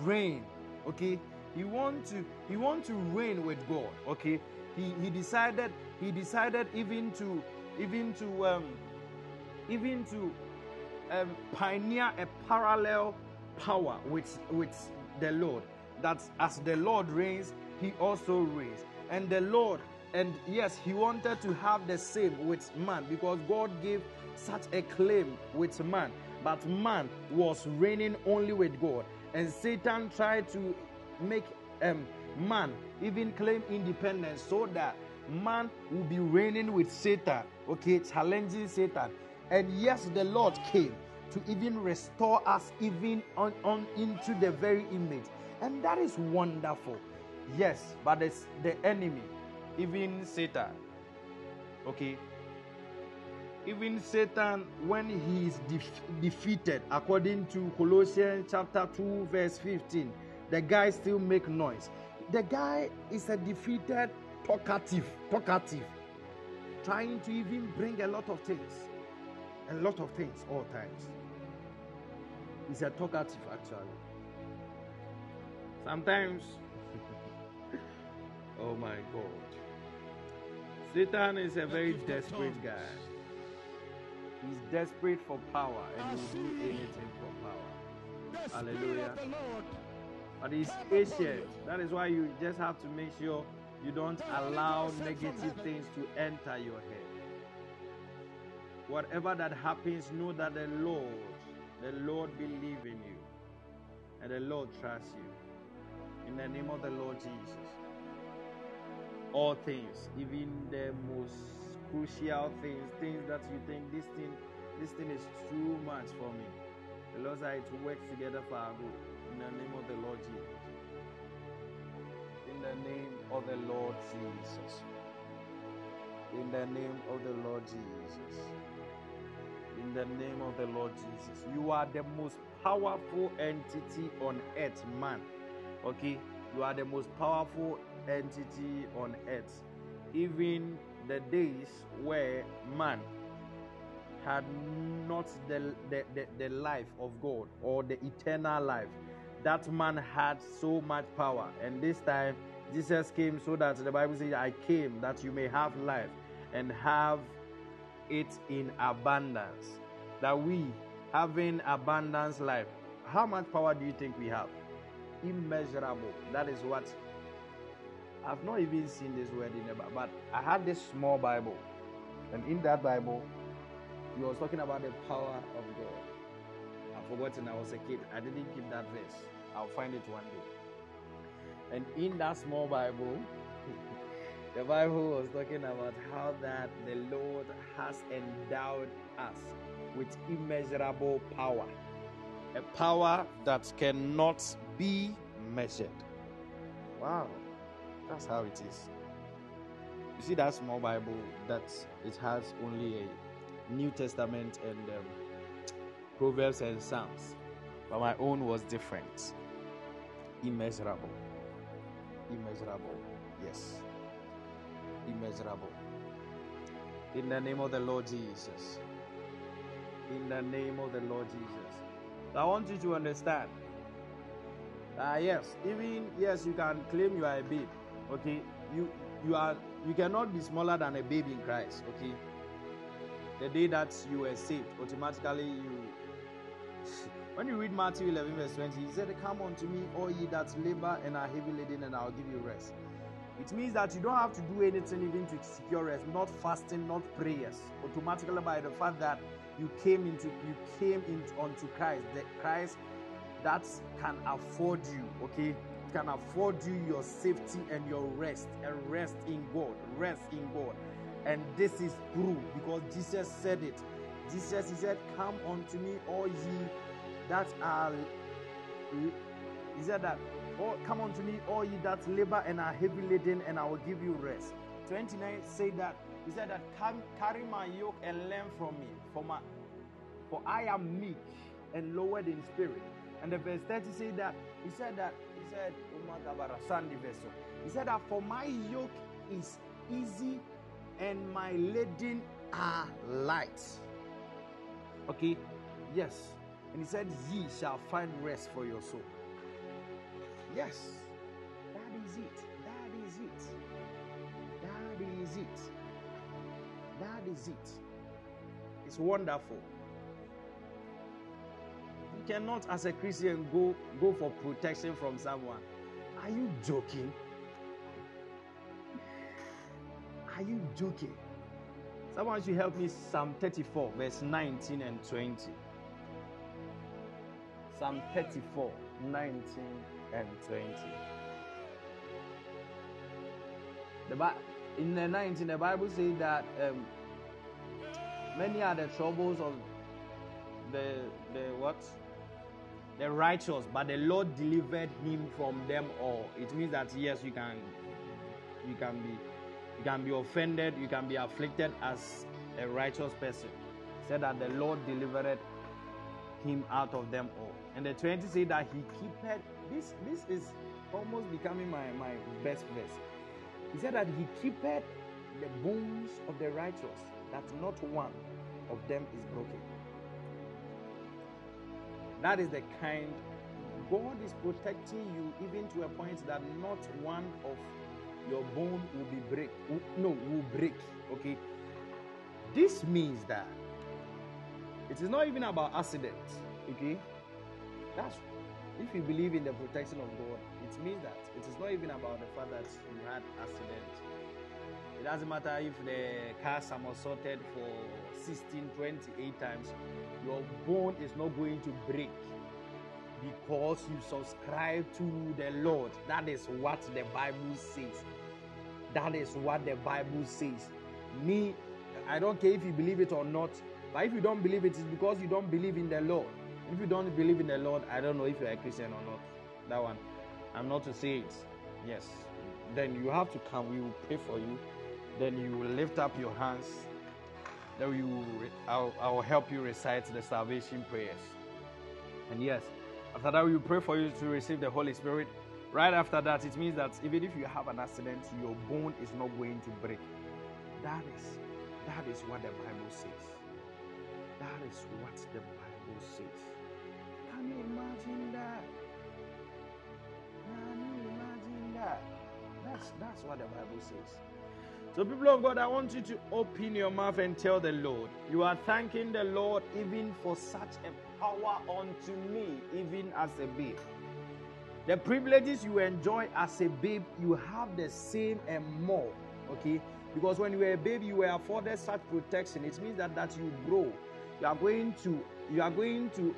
reign. Okay, he want to he want to reign with God. Okay, he he decided he decided even to even to um, even to um, pioneer a parallel power with with the Lord. That as the Lord reigns, he also reigns, and the Lord and yes, he wanted to have the same with man because God gave such a claim with man. But man was reigning only with God. And Satan tried to make um, man even claim independence so that man will be reigning with Satan, okay, challenging Satan. And yes, the Lord came to even restore us even on, on into the very image. And that is wonderful. Yes, but it's the enemy even Satan. Okay? Even Satan, when he is defeated, according to Colossians chapter 2, verse 15, the guy still make noise. The guy is a defeated talkative, talkative, trying to even bring a lot of things, a lot of things all times. He's a talkative actually. Sometimes, oh my God. Satan is a very desperate guy. He's desperate for power and he will do anything for power. Hallelujah. But he's patient. That is why you just have to make sure you don't allow negative things to enter your head. Whatever that happens, know that the Lord, the Lord believe in you. And the Lord trusts you. In the name of the Lord Jesus all things, even the most crucial things, things that you think this thing, this thing is too much for me. The Lord said to work together for our good. In the name of the Lord Jesus. In the name of the Lord Jesus. In the name of the Lord Jesus. In the name of the Lord Jesus. You are the most powerful entity on earth, man. Okay? You are the most powerful entity on earth. Even the days where man had not the, the, the, the, life of God or the eternal life, that man had so much power. And this time, Jesus came so that the Bible says, I came that you may have life and have it in abundance. That we, having abundance life, how much power do you think we have? Immeasurable. That is what I've not even seen this word in the Bible, but I had this small Bible, and in that Bible, he was talking about the power of God. I've forgotten I was a kid. I didn't keep that verse. I'll find it one day. And in that small Bible, the Bible was talking about how that the Lord has endowed us with immeasurable power. A power that cannot be measured. Wow. That's how it is. You see that small Bible that it has only a New Testament and um, Proverbs and Psalms, but my own was different. Immeasurable. Immeasurable. Yes. Immeasurable. In the name of the Lord Jesus. In the name of the Lord Jesus. I want you to understand. Uh, yes, even yes, you can claim you are a babe, okay you you are you cannot be smaller than a baby in christ okay the day that you were saved automatically you when you read matthew 11 verse 20 he said come unto me all ye that labor and are heavy laden and i'll give you rest It means that you don't have to do anything even to secure rest, not fasting, not prayers. Automatically by the fact that you came into you came into onto Christ, the Christ that can afford you, okay? Can afford you your safety and your rest, and rest in God, rest in God. And this is true because Jesus said it. Jesus he said, Come unto me, all ye that are he said that Oh, come unto me, all ye that labor and are heavy laden, and I will give you rest. 29 said that he said that come carry my yoke and learn from me, for my for I am meek and lowered in spirit. And the verse 30 said that he said that he said oh, vessel. He said that for my yoke is easy and my laden are light. Okay, yes. And he said, Ye shall find rest for your soul. Yes, that is it. That is it. That is it. That is it. It's wonderful. You cannot, as a Christian, go go for protection from someone. Are you joking? Are you joking? Someone should help me. Psalm 34, verse 19 and 20. Psalm 34, 19 and 20. The in the 19, the Bible says that um, many are the troubles of the the what the righteous, but the Lord delivered him from them all. It means that yes, you can you can be you can be offended, you can be afflicted as a righteous person. Said that the Lord delivered him out of them all. And the 20 say that he kept this this is almost becoming my, my best verse. He said that he keepeth the bones of the righteous, that not one of them is broken. That is the kind God is protecting you even to a point that not one of your bone will be break. No, will break. Okay. This means that it is not even about accident. Okay. That's if you believe in the protection of God, it means that it is not even about the fact that you had accident. It doesn't matter if the car somersaulted for 16, 28 times, your bone is not going to break because you subscribe to the Lord. That is what the Bible says. That is what the Bible says. Me, I don't care if you believe it or not, but if you don't believe it, it's because you don't believe in the Lord. If you don't believe in the Lord, I don't know if you're a Christian or not. That one. I'm not to say it. Yes. Then you have to come. We will pray for you. Then you will lift up your hands. Then will, I'll, I'll help you recite the salvation prayers. And yes, after that, we pray for you to receive the Holy Spirit. Right after that, it means that even if you have an accident, your bone is not going to break. That is, that is what the Bible says. That is what the Bible says. Can you imagine that? Can you imagine that? That's that's what the Bible says. So, people of God, I want you to open your mouth and tell the Lord. You are thanking the Lord even for such a power unto me, even as a babe. The privileges you enjoy as a babe, you have the same and more. Okay? Because when you were a babe, you were afforded such protection. It means that that you grow. You are going to you are going to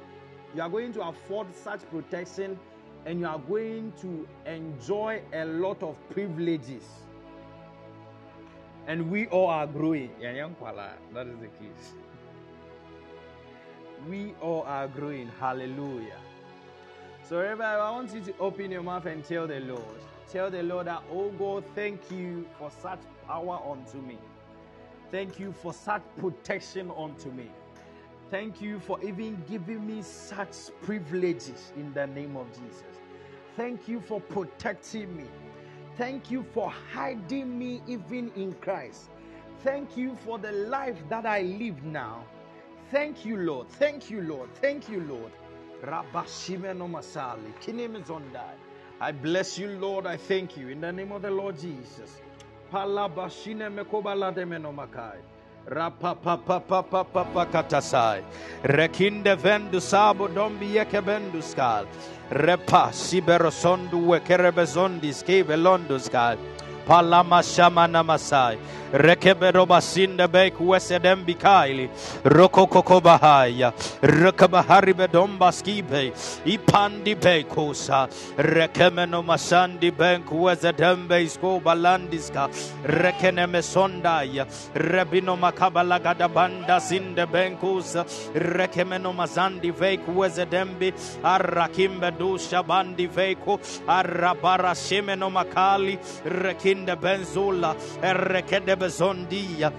you are going to afford such protection and you are going to enjoy a lot of privileges. And we all are growing. That is the case. We all are growing. Hallelujah. So, everybody, I want you to open your mouth and tell the Lord. Tell the Lord that, oh God, thank you for such power unto me. Thank you for such protection unto me. Thank you for even giving me such privileges in the name of Jesus. Thank you for protecting me. Thank you for hiding me even in Christ. Thank you for the life that I live now. Thank you, Lord. Thank you, Lord. Thank you, Lord. I bless you, Lord. I thank you in the name of the Lord Jesus. Rapapapapapapakatasai. Rekinde vendu sabo dombi yeke vendu skal. Repa siberosondu wekerebezondi skeve londu skal. Palama Shamana Masai. Rekebero Basinde Bek Wesedem Bikaili. Roko Koko Bahaya. Rekabahari Bedomba Skibe. Ipandi Bekosa. Rekemeno Masandi Bank Wezedembe Sko Balandiska. Rekene Mesondaya. Rebino Makabala Gadabanda Sinde Benkus. Rekemeno Mazandi Vek Wezedembi. Arabara Shemeno Makali. Rekinde Benzula. Rekede Bezondia.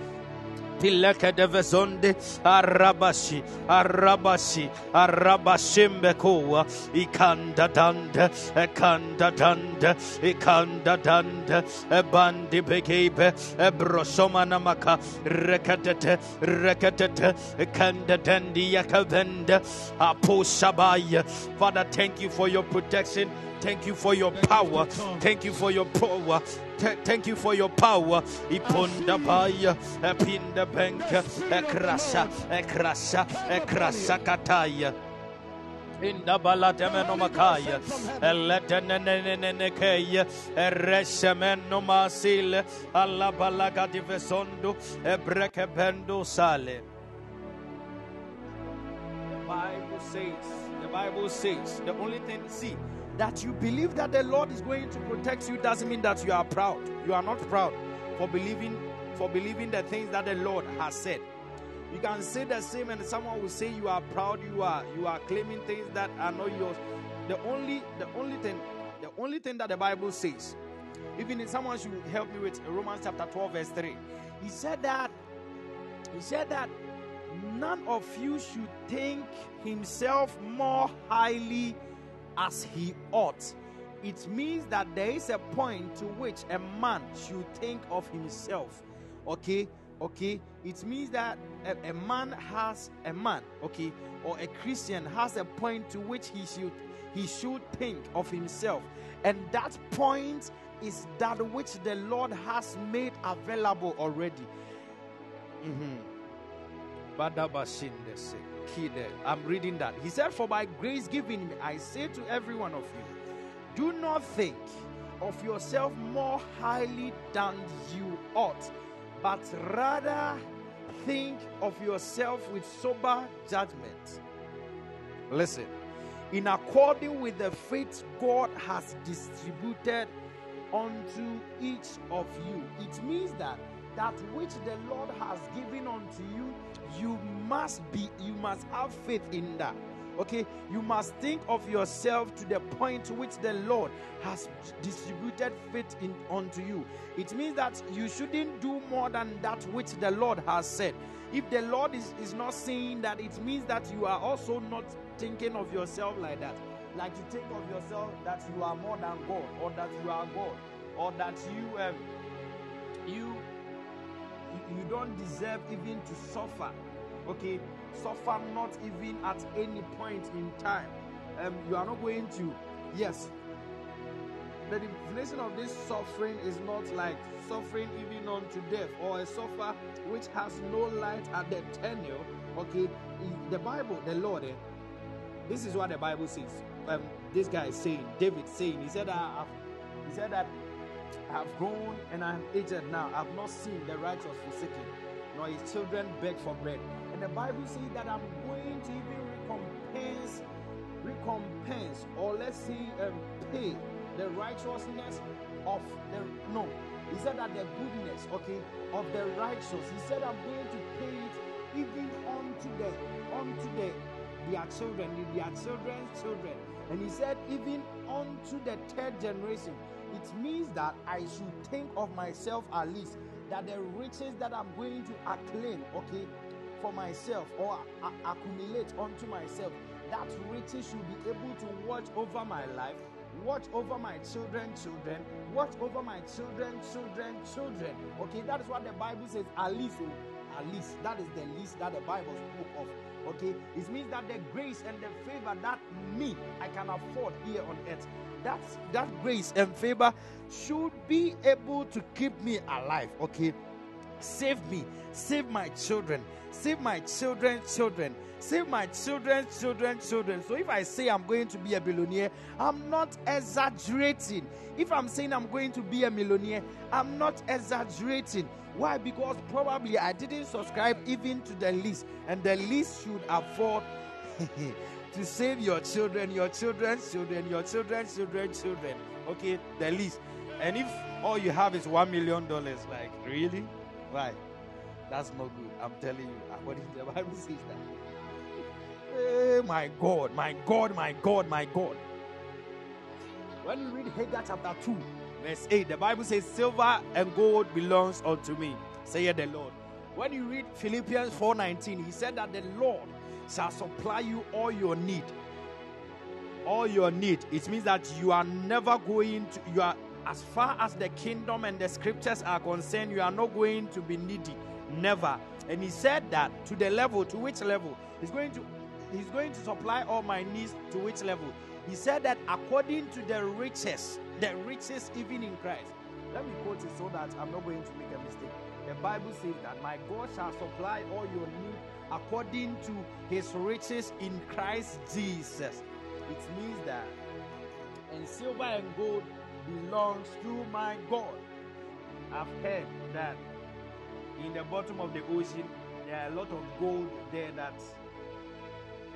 Tileke de vezonde arabashi arabashi arabashimbe koa ikanda dande ekanda dande ikanda dande ebandi begebe ebrosomana maka rekatete rekatete ekanda dendi yakavende aposhabaya Father thank you for your protection Thank you for your power. Thank you for your power. Th- Thank you for your power. Iponda baya, epinda benka, ekrasa, ekrasa, ekrasa kataya. Inda bala temeno makaya, eletenenenenekaya, eresemeno masile, alla balaga divesondo, ebreke bendo sale. The Bible says, the Bible says, the only thing, see, that you believe that the Lord is going to protect you doesn't mean that you are proud. You are not proud for believing for believing the things that the Lord has said. You can say the same, and someone will say you are proud. You are you are claiming things that are not yours. The only the only thing the only thing that the Bible says, even if someone should help me with Romans chapter 12 verse 3, he said that he said that none of you should think himself more highly as he ought. It means that there is a point to which a man should think of himself. Okay, okay. It means that a, a man has a man, okay, or a Christian has a point to which he should he should think of himself, and that point is that which the Lord has made available already. Mhm. Badabashindese, kide. Eh, I'm reading that. He said, For by grace given me, I say to every one of you, do not think of yourself more highly than you ought, but rather think of yourself with sober judgment. Listen, in according with the faith God has distributed unto each of you, it means that that which the Lord has given unto you, you must be, you must have faith in that. Okay, you must think of yourself to the point to which the Lord has distributed faith in unto you. It means that you shouldn't do more than that which the Lord has said. If the Lord is, is not saying that, it means that you are also not thinking of yourself like that. Like you think of yourself that you are more than God, or that you are God, or that you um, you you- don't deserve even to suffer. Okay, suffer not even at any point in time. Um, you are not going to. Yes, the definition of this suffering is not like suffering even unto death or a suffer which has no light at the tenure. Okay, the Bible, the Lord. eh, this is what the Bible says. Um, this guy is saying, David saying, he said, I have, he said that I have grown and I am aged now. I have not seen the righteous forsaken, nor his children beg for bread. And the Bible says that I'm going to even recompense, recompense, or let's say, um, pay the righteousness of the no. He said that the goodness, okay, of the righteous. He said, I'm going to pay it even unto the unto the their children, their children's children. And he said, even unto the third generation. It means that I should think of myself at least that the riches that I'm going to acclaim, okay, for myself or accumulate unto myself, that riches should be able to watch over my life, watch over my children, children, watch over my children, children, children. Okay, that is what the Bible says. At least, at least that is the least that the Bible spoke of. Okay, it means that the grace and the favor that me I can afford here on earth, that's that grace and favor should be able to keep me alive. Okay, save me, save my children, save my children's children, save my children's children's children. So if I say I'm going to be a billionaire, I'm not exaggerating. If I'm saying I'm going to be a millionaire, I'm not exaggerating. Why? Because probably I didn't subscribe even to the list, and the list should afford to save your children, your children's children, your children's children's children. Okay, the least. And if all you have is one million dollars, like really? Why? That's not good. I'm telling you. According to the Bible says that. Hey, my God, my God, my God, my God. When you read Haggai chapter 2, verse 8, the Bible says, Silver and gold belongs unto me, saith the Lord. When you read Philippians 4:19, he said that the Lord shall supply you all your need. All your need. It means that you are never going to, you are, as far as the kingdom and the scriptures are concerned, you are not going to be needy. Never. And he said that to the level, to which level? He's going to He's going to supply all my needs to which level? He said that according to the riches, the riches even in Christ. Let me quote it so that I'm not going to make a mistake. The Bible says that my God shall supply all your need according to his riches in Christ Jesus. It means that and silver and gold belongs to my God. I've heard that in the bottom of the ocean there are a lot of gold there that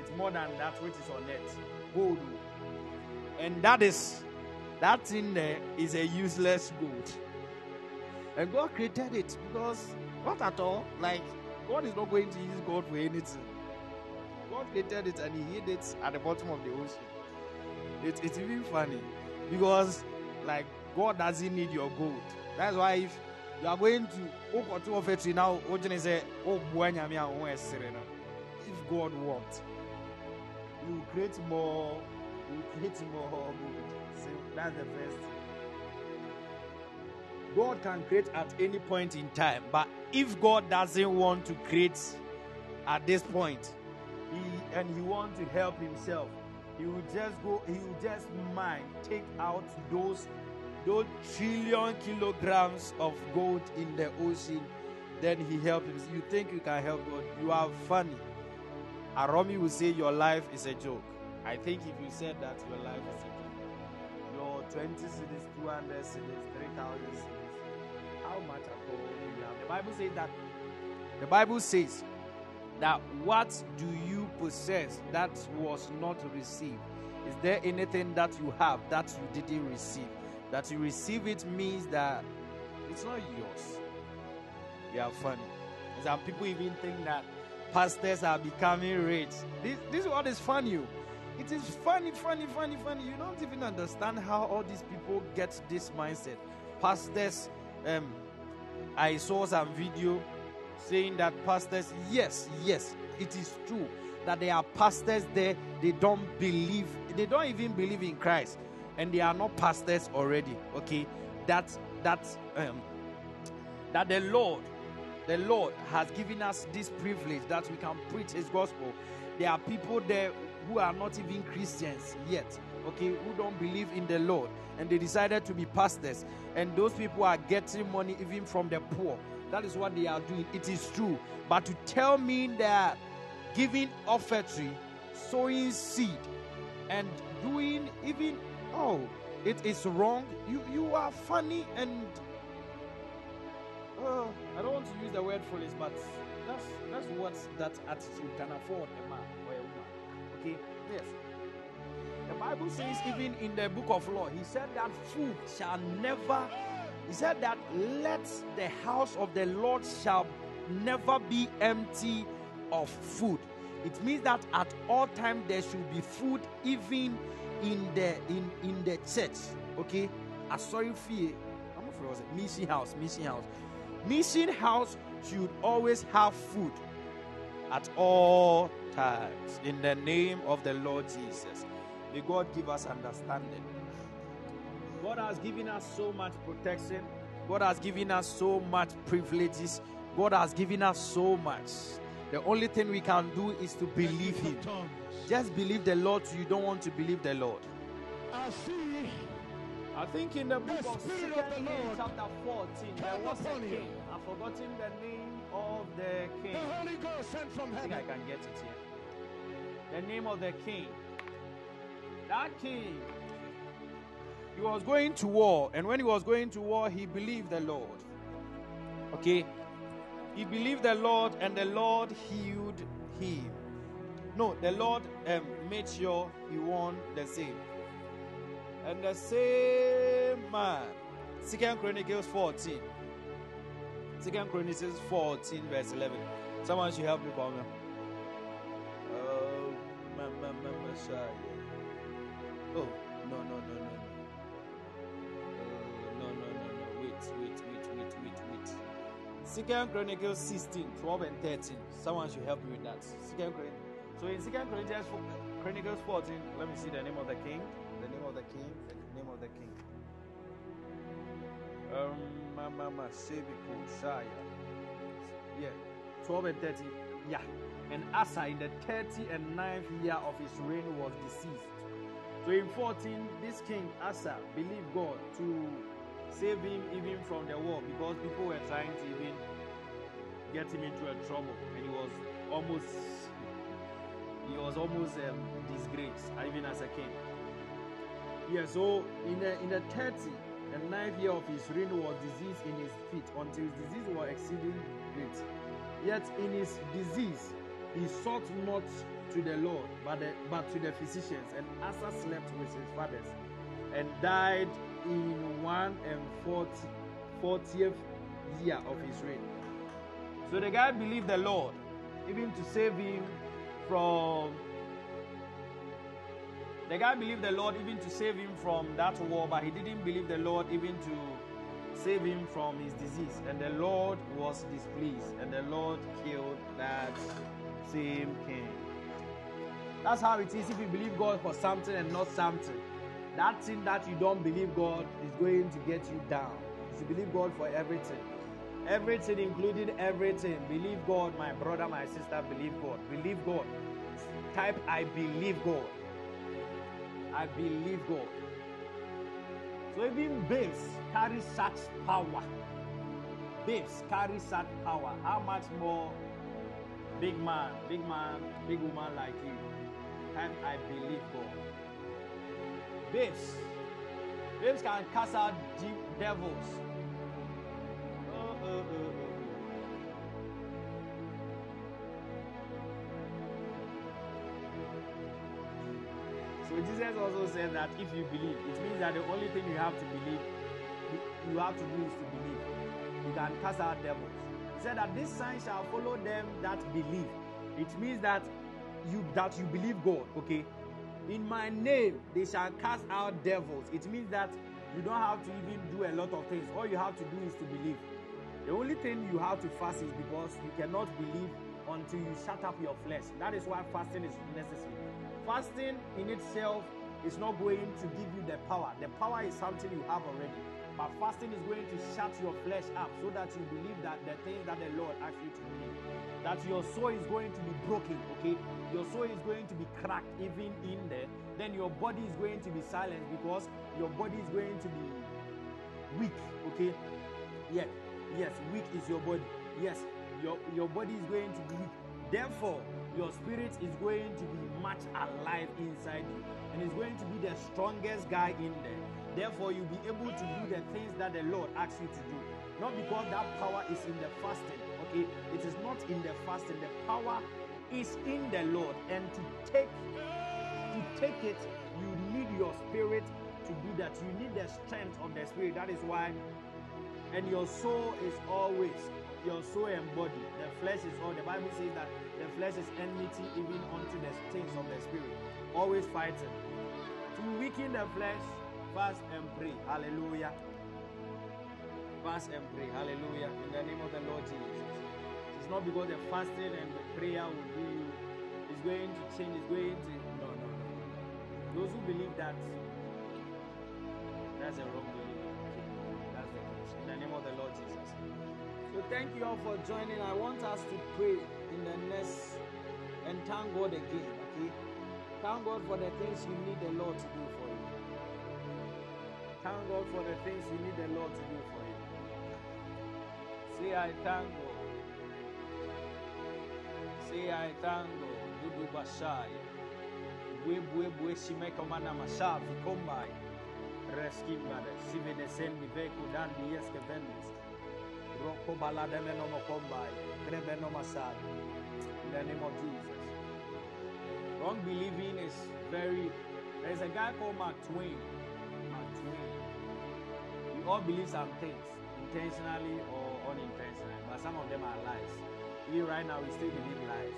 it's more than that which is on earth. Gold. And that is that thing there is a useless gold. And God created it because not at all. Like God is not going to use gold for anything. God created it and He hid it at the bottom of the ocean. It, it's even funny because like God doesn't need your gold. That's why if you are going to Okoto of it now, if God wants, you will create more, you create more gold. So that's the first thing. God can create at any point in time, but if God doesn't want to create at this point, he and he wants to help himself, he will just go, he will just mine, take out those those trillion kilograms of gold in the ocean, then he helps him. You think you can help God? You are funny. Aromi will say your life is a joke. I think if you said that your life is a joke, your 20 cedis, 200 cedis, 3,000 cedis, how much? The Bible says that. The Bible says that what do you possess that was not received? Is there anything that you have that you didn't receive? That you receive it means that it's not yours. You are funny. Some people even think that pastors are becoming rich. This, this is what is funny. It is funny, funny, funny, funny. You don't even understand how all these people get this mindset. Pastors, um, I saw some video saying that pastors, yes, yes, it is true that there are pastors there, they don't believe, they don't even believe in Christ, and they are not pastors already. Okay, that that um, that the Lord the Lord has given us this privilege that we can preach His gospel. There are people there who are not even Christians yet, okay, who don't believe in the Lord, and they decided to be pastors. And those people are getting money even from the poor. That is what they are doing. It is true. But to tell me that giving offering, sowing seed, and doing even oh, it is wrong. You you are funny and uh, I don't want to use the word foolish, but that's that's what that attitude can afford a man or a woman. Okay, yes. The Bible says, even in the book of law, he said that food shall never. He said that let the house of the Lord shall never be empty of food. It means that at all times there should be food, even in the in in the church. Okay, a sorry fee. I'm afraid was it mission house, mission house. Mission house should always have food at all times in the name of the Lord Jesus. May God give us understanding. God has given us so much protection. God has given us so much privileges. God has given us so much. The only thing we can do is to believe Him. Just believe the Lord. You don't want to believe the Lord. I see I think in the book The of Spirit of the Lord chapter 14, there come was a upon you. king, a I've forgotten the name of the king. The Holy Ghost sent from heaven. I think heaven. I can get it here. The name of the king. That king, He was going to war, and when he was going to war, he believed the Lord. Okay? He believed the Lord, and the Lord healed him. No, the Lord um, made sure he won the same. And the same man, Second Chronicles 14. Second Chronicles 14, verse 11. Someone should help me, Palmer. Oh, ma- ma- ma- Messiah. Oh, no, no, no, no. Uh, no, no, no, no. Wait, wait, wait, wait, wait, wait. Second Chronicles 16, 12, and 13. Someone should help me with that. Second Chronicles. So in Second Chronicles, Chronicles 14, let me see the name of the king. The name of the king. The name of the king. Um, Mama Shaya. Yeah, 12 and 30. Yeah. And Asa in the 30 and 9th year of his reign was deceased. So in 14, this king Asa believed God to save him even from the war because people were trying to even get him into a trouble and he was almost he was almost um, disgraced even as a king. Yeah, so in the in the 30 and 9th year of his reign was disease in his feet until his disease was exceeding great. Yet in his disease he sought not to the Lord, but, the, but to the physicians. And Asa slept with his fathers and died in one and forty, 40th year of his reign. So the guy believed the Lord, even to save him from. The guy believed the Lord even to save him from that war, but he didn't believe the Lord even to save him from his disease. And the Lord was displeased, and the Lord killed that same king. That's how it is if you believe God for something and not something. That thing that you don't believe God is going to get you down. If You believe God for everything. Everything, including everything. Believe God, my brother, my sister, believe God. Believe God. Type, I believe God. I believe God. So even babes carry such power. Babes carry such power. How much more big man, big man, big woman like you? Type, I believe God. Babes. Babes can cast out deep devils. Oh, oh, oh. So Jesus also said that if you believe, it means that the only thing you have to believe, you have to do is to believe. You can cast out devils. He said that this sign shall follow them that believe. It means that you that you believe God, okay? In my name they shall cast out devils. It means that you don't have to even do a lot of things. All you have to do is to believe. The only thing you have to fast is because you cannot believe until you shut up your flesh. That is why fasting is necessary. Fasting in itself is not going to give you the power. The power is something you have already. But fasting is going to shut your flesh up so that you believe that the things that the Lord asks you to believe. That your soul is going to be broken, okay? Your soul is going to be cracked even in there. Then your body is going to be silent because your body is going to be weak, okay? Yeah, yes, weak is your body. Yes, your, your body is going to be weak. Therefore, your spirit is going to be much alive inside you and is going to be the strongest guy in there. Therefore, you'll be able to do the things that the Lord asks you to do. Not because that power is in the fasting, It is not in the fasting. The power is in the Lord. And to take to take it, you need your spirit to do that. You need the strength of the spirit. That is why and your soul is always your soul and body. The flesh is all. The Bible says that the flesh is enmity even unto the things of the spirit. Always fighting. To weaken the flesh, fast and pray. Hallelujah. Fast and pray. Hallelujah. In the name of the Lord Jesus. It's not because the fasting and the prayer will do you. It's going to change. It's going to. No, no, no. Those who believe that, that's a wrong belief. That's the case. In the name of the Lord Jesus. So thank you all for joining. I want us to pray in the next and thank God again. Okay? Thank God for the things you need the Lord to do for you. Thank God for the things you need the Lord to do for you. Say I tango. Say I tango. Dudu bashai. Bue bue bue shimeka mana mashavi kombai. Reskimbare. Sivene sendi veku dandi yeske vendis. Roko balademe no mokombai. Krebe no masali. In the name of Jesus. Wrong believing is very. There's a guy called Mark Twain. Mark Twain. We all believe some things, intentionally or unintentionally, but some of them are lies. Even right now, we still believe lies.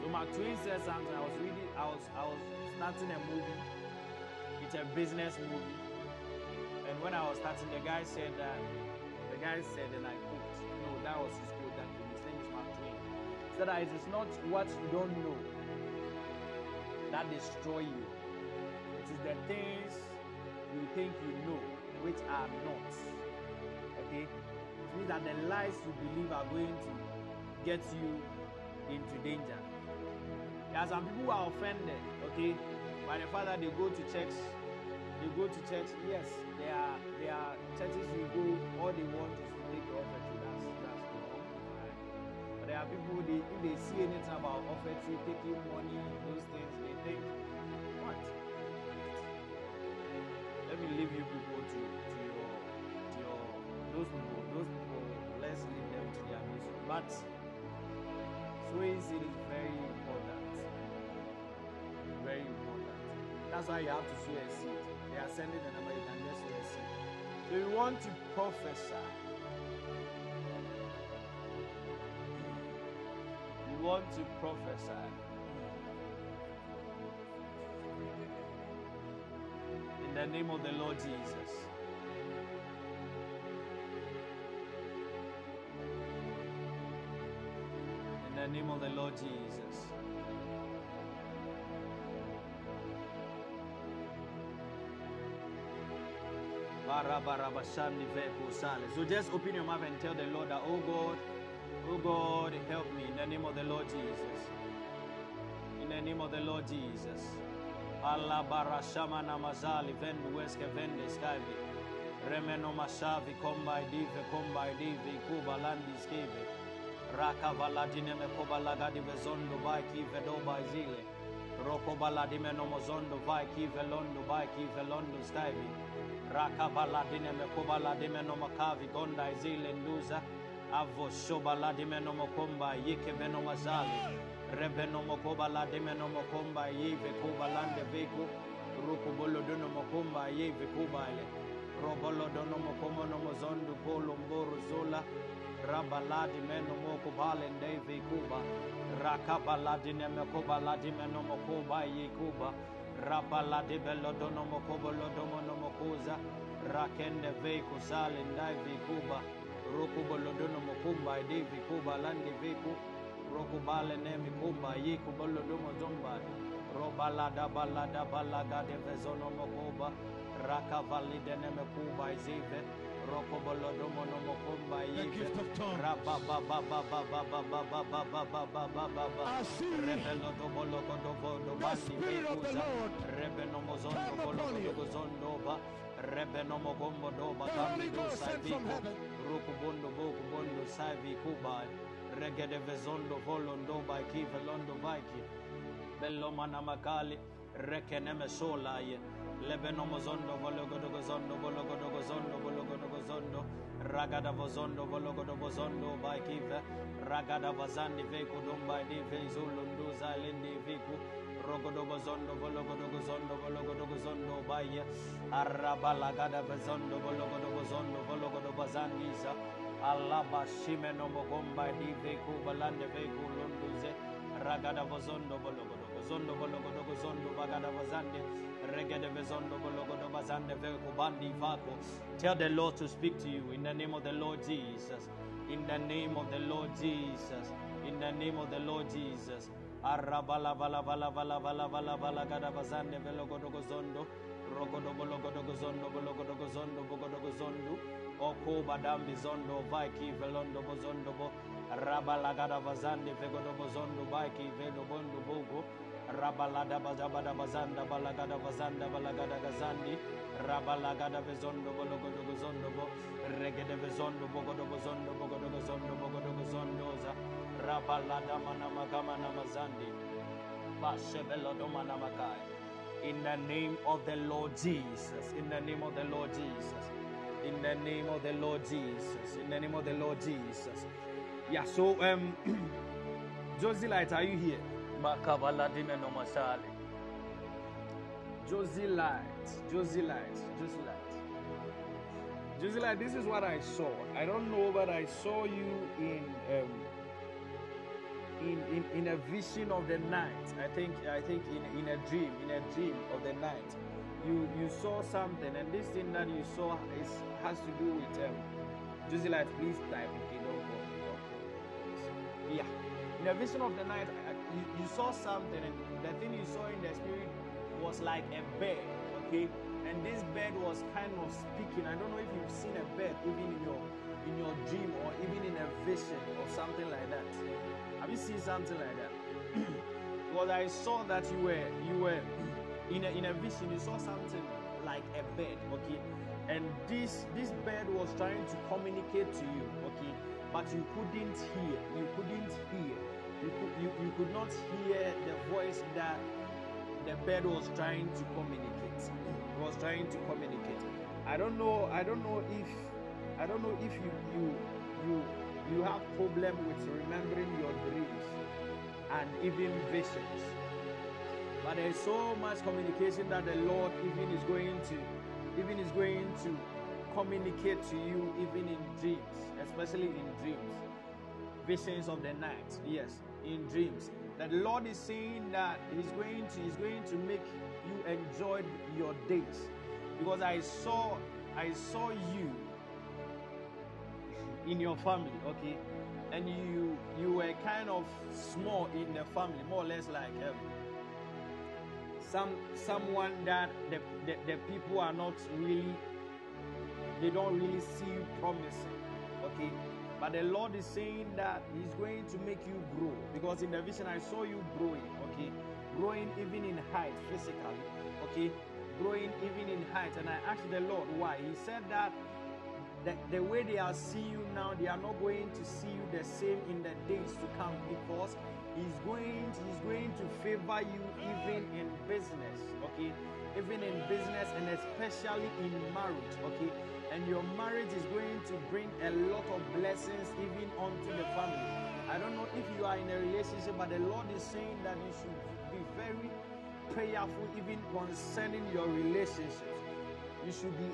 So Mark Twain said something. I was reading. I was I was starting a movie. It's a business movie. And when I was starting, the guy said that. The guy said, and I quote. No, that was his quote. That his name is Twain. He said that it is not what you don't know that destroy you. It is the things you think you know which are not. Okay? It means that the lies you believe are going to get you into danger. There are some people who are offended, okay, by the fact that they go to church. They go to church, yes, there are there are churches you go, all they want is to take the offering. That's that's wrong. Right? But there are people they if they see anything about offering, taking money, those things, they think, what? Let me leave you people to, those people, those people, let's leave them to their misery. But sowing is very important. Very important. That's why you have to sow a seed. They are sending the number, you can just sow a seed. So you want to prophesy. You want to prophesy. In the name of the Lord Jesus. The name of the Lord Jesus. So just open your mouth and tell the Lord that, oh God, oh God, help me in the name of the Lord Jesus. In the name of the Lord Jesus. Allah barashama namazali weske. Remeno mashavi kombai kombai kuba. Raka valadine me koba lagadi vezondo vai ki vedoba zile. Roko baladime no mozondo vai ki velondo vai ki velondo skavi. Raka baladine me koba ladime no makavi gonda zile nduza. Avo shoba ladime no mokomba yike veno mazali. Rebeno mokoba ladime Rabaladi meno moko bale ndeve kuba. Rakabaladi ne mekoba ladi meno mokoba ye kuba. Rabaladi bello dono mokobo lodomo no mokoza. Rakende veku sale ndaive kuba. Roku bolodono mokumba devi kuba landi veku. Roku bale ne mikumba ye kubolo domo zomba. Robalada balada balaga de vezono mokoba. Rakavalide ne mekuba izive. Roko bolodomo no mokumba The gift of tongues. The Spirit of the Lord. Holy Ghost sent from heaven. rukubondo bokubondo savi kubai regede vezondo volondo by kivelondo vaiki bello mana makali rekeneme solaye lebeno mozondo vologodogo zondo vologodogo zondo vologodogo zondo ragada vozondo vologodogo zondo by kive ragada vazandi veku dumba di vezulu nduza lendi viku rogodogo zondo vologodogo zondo vologodogo zondo baye arabalagada vezondo vologodogo zondo vologodogo zandiza alaba shimeno mogomba di tell the lord to speak to you in the name of the lord jesus. In the name of the lord jesus. In the name of the lord jesus. Arabala vala vala vala vala vala vala gada bazande vaiki velondo bo vaiki bogo Rabalada bazabada bazanda balagada bazanda balagada gazandi. Rabalagada vezondo bologodo gozondo bo. Regede vezondo bogodo gozondo bogodo gozondo bogodo gozondoza. Rabalada manamagama namazandi. Bashebelodo manamakai. In the name of the Lord Jesus. In the name of the Lord Jesus. In the name of the Lord Jesus. In the name of the Lord Jesus. Yeah, so um Josie Light, are you here? Makabaladime no masali. Josie Light, Josie Light, Josie Light. Josie Light, this is what I saw. I don't know, but I saw you in um, in, in, in a vision of the night. I think I think in, in a dream, in a dream of the night. You you saw something and this thing that you saw is has to do with um Josie Light, please type go. Yeah. In a vision of the night, you, you saw something and the thing you saw in the spirit was like a bird, okay? And this bird was kind of speaking. I don't know if you've seen a bird even in your in your dream or even in a vision or something like that. Have you seen something like that? because I saw that you were you were in a, in a vision. You saw something like a bird, okay? And this this bird was trying to communicate to you, okay? But you couldn't hear. You couldn't hear. You could you, you could not hear the voice that the bird was trying to communicate. Was trying to communicate. I don't know. I don't know if I don't know if you you you you have problem with remembering your dreams and even visions. But there's so much communication that the Lord even is going to even is going to communicate to you even in dreams, especially in dreams. Visions of the night. Yes, in dreams. That the Lord is saying that He's going to He's going to make you enjoy your days. Because I saw I saw you in your family, okay? And you you were kind of small in the family, more or less like um, some someone that the, the, the people are not really they don't really see you promising, okay? But the Lord is saying that He's going to make you grow because in the vision I saw you growing, okay? Growing even in height physically, okay? Growing even in height. And I asked the Lord why. He said that the, the way they are seeing you now, they are not going to see you the same in the days to come because he's going he's going to favor you even in business, okay? Even in business and especially in marriage, okay? And your marriage is going to bring a lot of blessings even onto the family. I don't know if you are in a relationship, but the Lord is saying that you should be very prayerful even concerning your relationships. You should be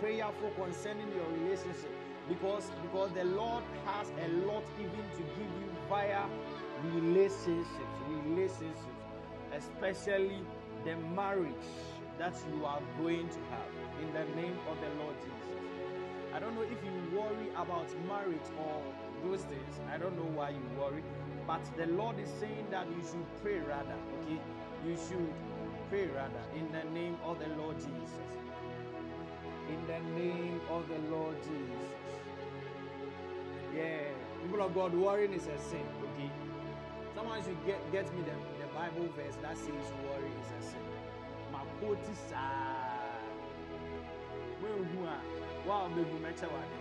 prayerful concerning your relationship because because the Lord has a lot even to give you via relationships, relationships, especially the marriage that you are going to have in the name of the Lord Jesus. I don't know if you worry about marriage or those things. I don't know why you worry, but the Lord is saying that you should pray rather, okay? You should pray rather in the name of the Lord Jesus in the name of the Lord Jesus. Yeah, people of God, worrying is a sin. Okay, someone should get get me the, the Bible verse that says worry is a sin. Makoti sa. Where who are? Wow, baby, mecha wa de.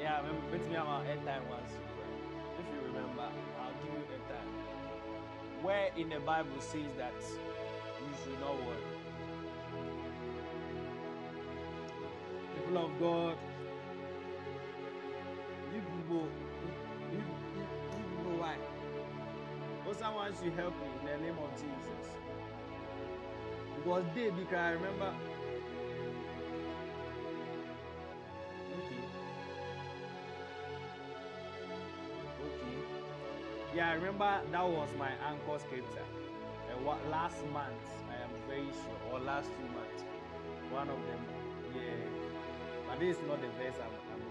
Yeah, bet me about airtime once. If you remember, I'll give you airtime. Where in the Bible says that you should not worry. People of God, you people, you, you, you people know why. Or someone should help me in the name of Jesus. Because they, because I remember. Okay. Okay. Yeah, I remember that was my anchor scripture. And last month, I am very sure, or last two months, one of them, yeah. But this is not the verse I'm I'm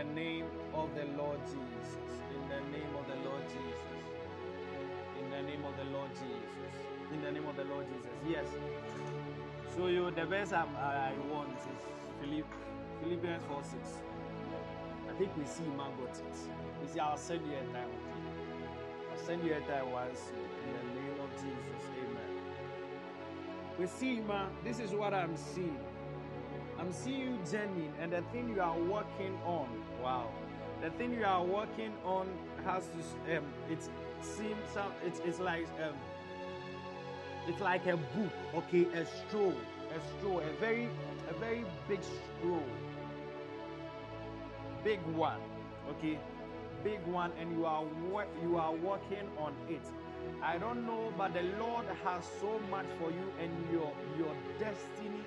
the name of the Lord Jesus. In the name of the Lord Jesus. In the name of the Lord Jesus. In the name of the Lord Jesus. Yes. So you the best I'm, I want is Philipp, Philippians 4 6. I think we see man got. You see, I'll send you a time. I'll send you a time once in the name of Jesus. Amen. We see, man, this is what I'm seeing. I'm seeing you genuine, and the thing you are working on, wow, the thing you are working on has to, um, it seems, it's, it's like, um, it's like a book, okay, a scroll, a scroll, a very, a very big scroll, big one, okay, big one, and you are you are working on it. I don't know, but the Lord has so much for you, and your your destiny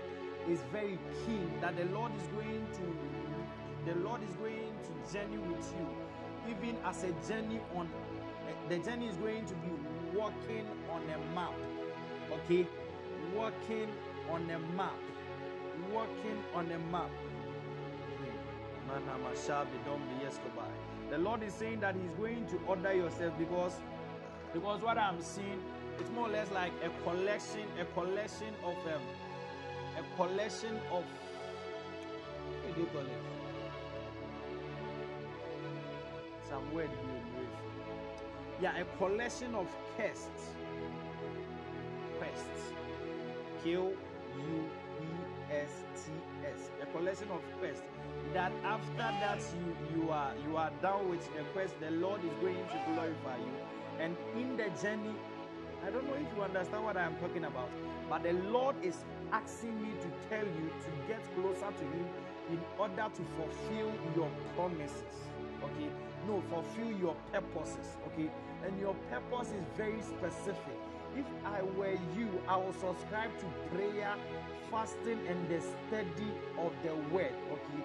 is very keen. That the Lord is going to, the Lord is going to journey with you, even as a journey on. The journey is going to be walking on a map, okay, walking on a map, walking on a map. The Lord is saying that He's going to order yourself because because what I'm seeing it's more or less like a collection, a collection of um, collection of what do you call it? Some word you use. Yeah, a collection of quests. Quests. Q U E S T S. A collection of quests. That after that you you are you are done with the quest, the Lord is going to glorify you. And in the journey, I don't know if you understand what I'm talking about, but the Lord is asking me to tell you to get closer to Him in order to fulfill your promises. Okay? No, fulfill your purposes. Okay? And your purpose is very specific. If I were you, I would subscribe to prayer, fasting, and the study of the word. Okay?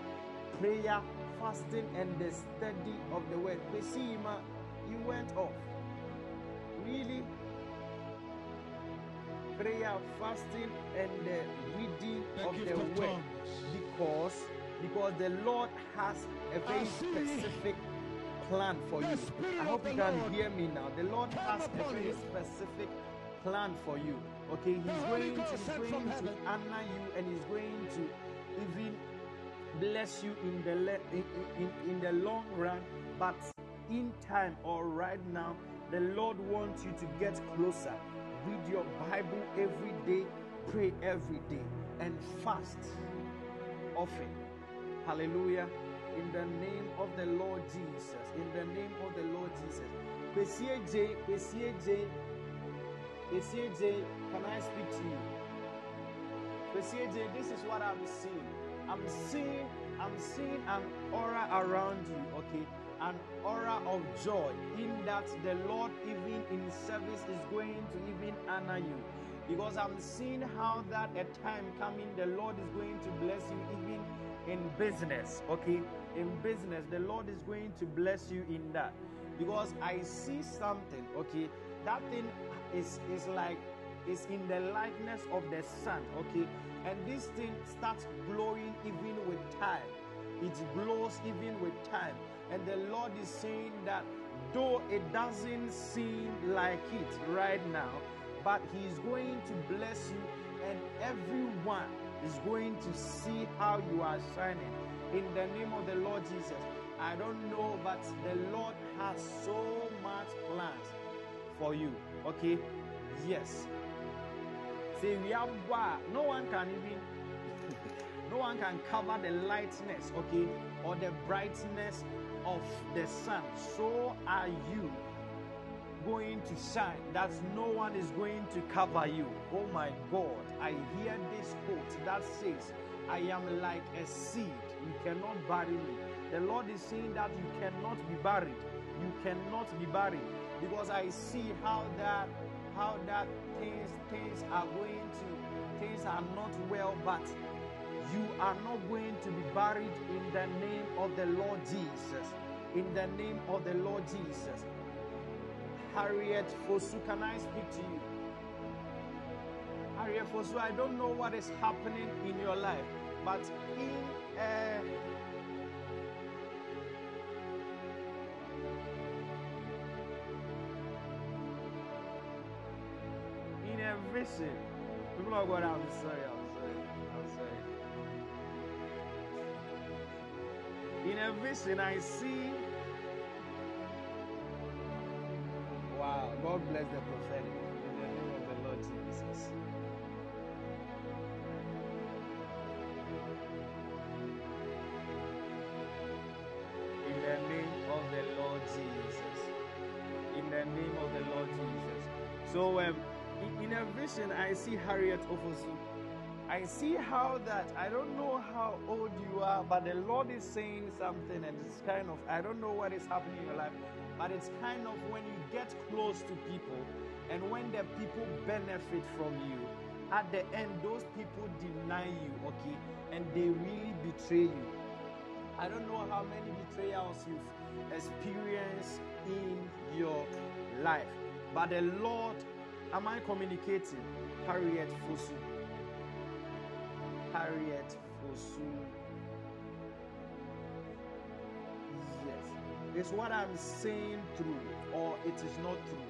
Prayer, fasting, and the study of the word. Besima, you went off. Really? Prayer, fasting, and the reading The of the of word. tongues. Because because the Lord has a very specific plan for you. I hope you can Lord hear me now. The Lord come has a very specific plan for you. Okay, He's The going to, he's going to honor you and He's going to even bless you in the le- in, in, in the long run. But in time or right now, the Lord wants you to get closer. Read your Bible every day, pray every day, and fast often. Hallelujah. In the name of the Lord Jesus. In the name of the Lord Jesus. J, Pesie J, can I speak to you? Pesie this is what I'm seeing. I'm seeing, I'm seeing an aura around you, okay? An aura of joy in that the Lord, even in service, is going to even honor you. Because I'm seeing how that a time coming, the Lord is going to bless you even in business, okay? In business, the Lord is going to bless you in that. Because I see something, okay? That thing is is like is in the likeness of the sun, okay? And this thing starts glowing even with time. It glows even with time. And the Lord is saying that though it doesn't seem like it right now, but He is going to bless you, and everyone is going to see how you are shining. In the name of the Lord Jesus. I don't know, but the Lord has so much plans for you. Okay? Yes. Say we have no one can even no one can cover the lightness, okay, or the brightness of the sun. So are you going to shine that no one is going to cover you. Oh my God, I hear this quote that says, I am like a seed, you cannot bury me. The Lord is saying that you cannot be buried. You cannot be buried because I see how that how that things things are going to things are not well, but you are not going to be buried in the name of the Lord Jesus. In the name of the Lord Jesus. Harriet Fosu, can I speak to you? Harriet Fosu, I don't know what is happening in your life, but in a in a vision. People are going, I'm sorry, In a vision, I see. Wow, God bless the prophetic in the name of the Lord Jesus. In the name of the Lord Jesus. In the name of the Lord Jesus. So, um, in, a vision, I see Harriet Ofosu. I see how that I don't know how old you are, but the Lord is saying something, and it's kind of I don't know what is happening in your life, but it's kind of when you get close to people and when the people benefit from you, at the end, those people deny you, okay, and they really betray you. I don't know how many betrayals you've experienced in your life, but the Lord, am I communicating? Harriet. Harriet Fosu. Yes. It's what I'm saying true or it is not true.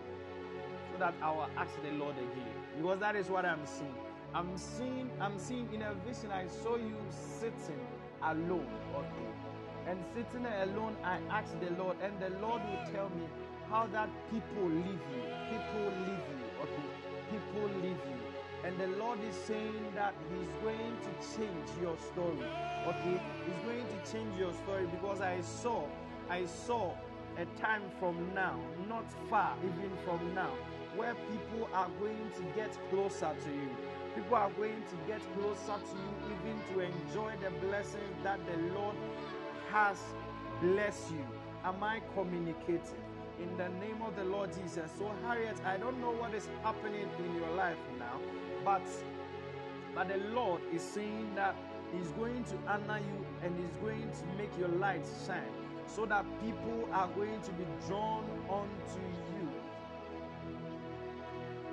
So that I will ask the Lord again. Because that is what I'm seeing. I'm seeing, I'm seeing in a vision, I saw you sitting alone. Okay. And sitting alone, I asked the Lord, and the Lord will tell me how that people leave you. People leave you. Okay. People leave you. And the Lord is saying that He's going to change your story. Okay? He's going to change your story because I saw, I saw a time from now, not far even from now, where people are going to get closer to you. People are going to get closer to you even to enjoy the blessings that the Lord has blessed you. Am I communicating? In the name of the Lord Jesus. So, Harriet, I don't know what is happening in your life now, but but the Lord is saying that He's going to honor you and He's going to make your light shine so that people are going to be drawn onto you.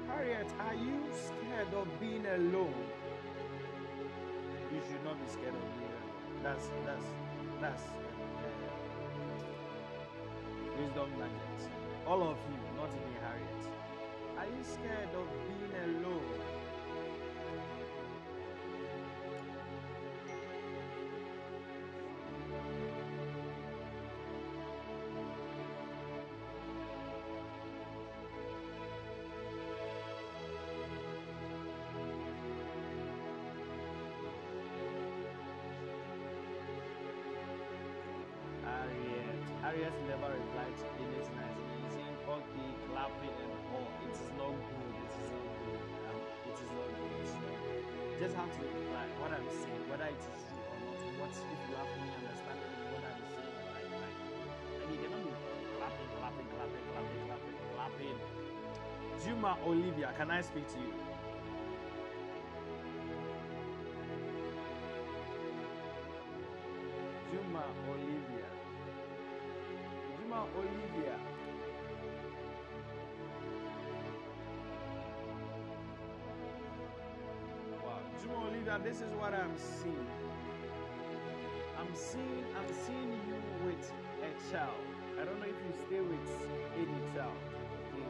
Harriet, are you scared of being alone? You should not be scared of being alone. That's that's that's wisdom nuggets. All of you, not even Harriet. Are you scared of being alone? Harriet never replied to I said. He's saying, okay, clapping and all. It is not good. It is not good. Um, it is not good. It's. Just have to reply what I'm saying, whether it is true or not. What if you have any understanding of what I'm saying? Like, like, and you cannot be clapping, clapping, clapping, clapping, clapping, clapping. Juma Olivia, can I speak to you? Juma Olivia. Juma Olivia. Wow. Juma Olivia, this is what I'm seeing. I'm seeing I'm seeing you with a child. I don't know if you stay with any child. Okay.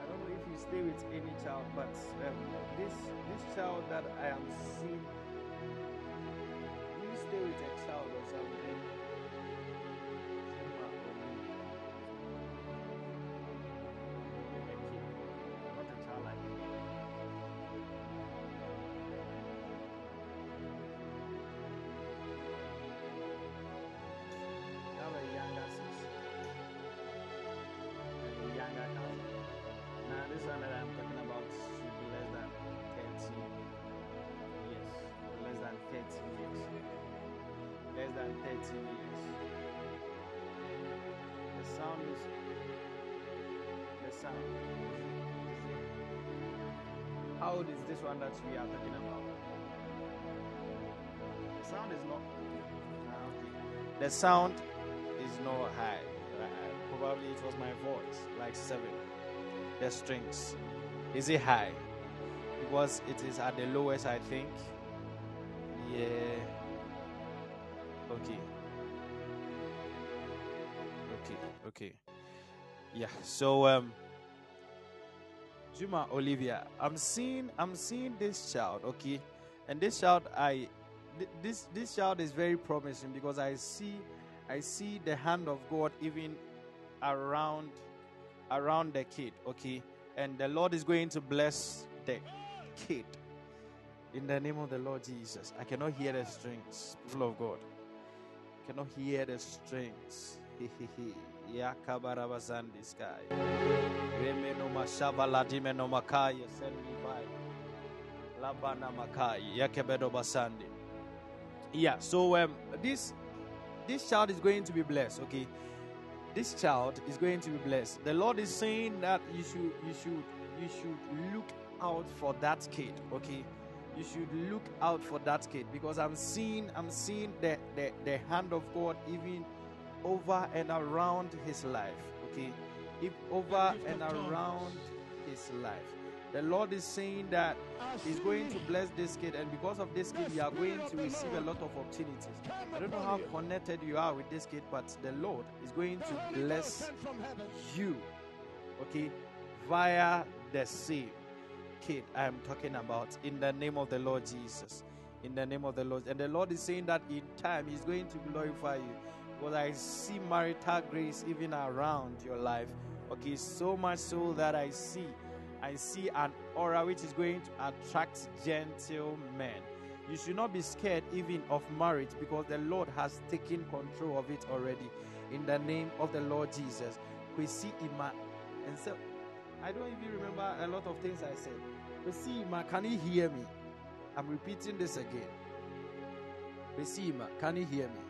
I don't know if you stay with any child, but um, this this child that I am seeing you stay with a child or something. 13 years. The sound is the sound. How old is this one that we are talking about? The sound is not ah, okay. The sound is not high. Uh, probably it was my voice, like seven. The strings. Is it high? Because it is at the lowest, I think. Yeah. Okay. Yeah. So um. Juma Olivia, I'm seeing I'm seeing this child, okay, and this child I th- this this child is very promising because I see I see the hand of God even around around the kid, okay, and the Lord is going to bless the kid in the name of the Lord Jesus. I cannot hear the strings, people of God. I cannot hear the strings. Yakabarabazandi sky. Remeno ladimeno makai sendi vai. Labana makai. Yeah, so um, this this child is going to be blessed. Okay, this child is going to be blessed. The Lord is saying that you should you should you should look out for that kid. Okay, you should look out for that kid because I'm seeing I'm seeing the the, the hand of God even over and around his life. Okay, if over and around his life. The Lord is saying that He's going to bless this kid, and because of this kid, you are going to receive a lot of opportunities. I don't know how connected you are with this kid, but the Lord is going to bless you, okay, via the same kid I am talking about in the name of the Lord Jesus. In the name of the Lord. And the Lord is saying that in time He's going to glorify you. Because I see marital grace even around your life. Okay, so much so that I see I see an aura which is going to attract gentlemen. You should not be scared even of marriage because the Lord has taken control of it already. In the name of the Lord Jesus. Kwesi Ima. And so I don't even remember a lot of things I said. Kwesi Ima, can you hear me? I'm repeating this again. Kwesi Ima, can you hear me?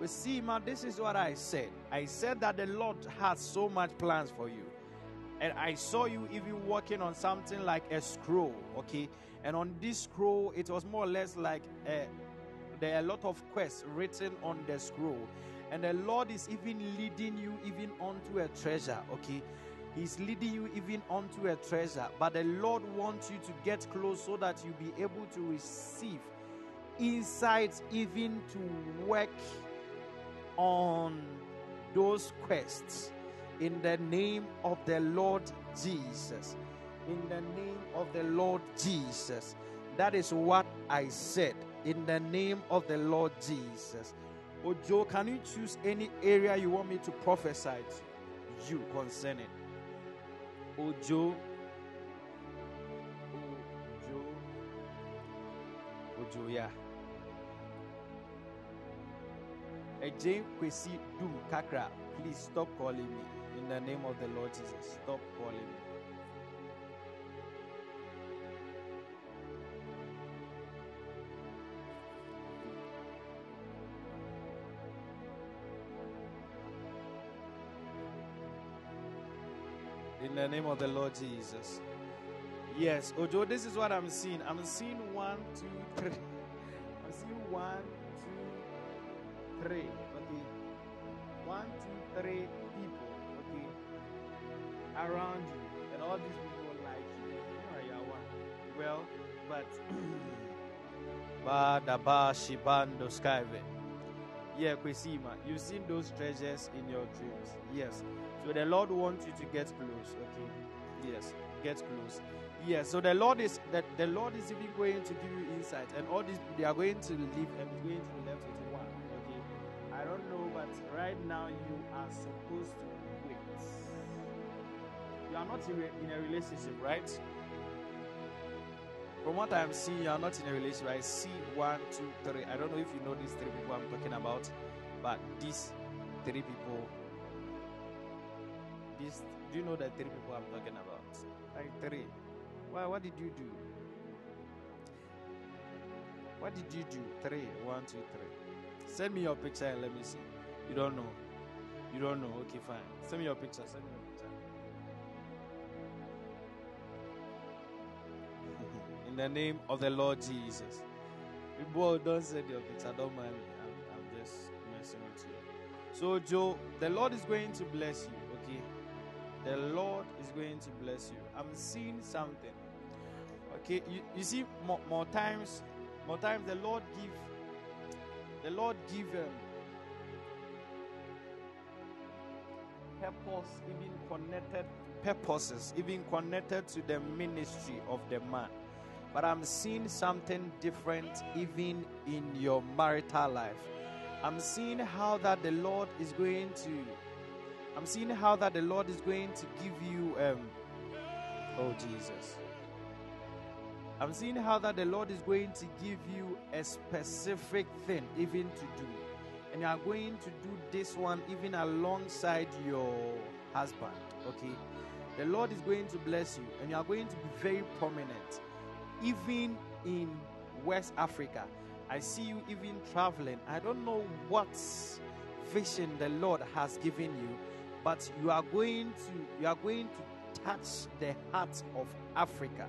Kwesi man, this is what I said. I said that the Lord has so much plans for you and I saw you even working on something like a scroll, okay? And on this scroll, it was more or less like a, there are a lot of quests written on the scroll, and the Lord is even leading you even onto a treasure, okay? He's leading you even onto a treasure, but the Lord wants you to get close so that you be able to receive insights even to work on those quests in the name of the Lord Jesus. In the name of the Lord Jesus. That is what I said. In the name of the Lord Jesus. Ojo, can you choose any area you want me to prophesy to you concerning? Ojo. Ojo. Ojo, yeah. Kakra, please stop calling me. In the name of the Lord Jesus, stop calling me. In the name of the Lord Jesus. Yes, Ojo, this is what I'm seeing. I'm seeing one, two, three. I'm seeing one, three. Okay. One, two, three people. Okay. Around you. And all these people like you. Oh, yeah, one. Well, but Badaba Shibando Skyve. Yeah, Kwesima, you've seen those treasures in your dreams. Yes. So the Lord wants you to get close. Okay. Yes. Get close. Yes. So the Lord is that the Lord is even going to give you insight, and all these they are going to leave and going to be left with don't know, but right now you are supposed to wait. You are not in, a- relationship, right? From what I'm seeing, you are not in a relationship. I see one, two, three. I don't know if you know these three people I'm talking about, but these three people. These, do you know the three people I'm talking about? Like three. Why? What did you do? What did you do? Three. One, two, three. Send me your picture and let me see. You don't know. You don't know. Okay, fine. Send me your picture. Send me your picture. In the name of the Lord Jesus. People don't send your picture. Don't mind me. I'm, I'm just messing with you. So, Joe, the Lord is going to bless you. Okay. The Lord is going to bless you. I'm seeing something. Okay. You, you see, more, more times, more times the Lord give. The Lord give um, purpose even connected purposes, even connected to the ministry of the man. But I'm seeing something different even in your marital life. I'm seeing how that the Lord is going to I'm seeing how that the Lord is going to give you um oh Jesus. I'm seeing how that the Lord is going to give you a specific thing even to do. And you are going to do this one even alongside your husband. Okay? The Lord is going to bless you and you are going to be very prominent even in West Africa. I see you even traveling. I don't know what vision the Lord has given you, but you are going to you are going to touch the heart of Africa,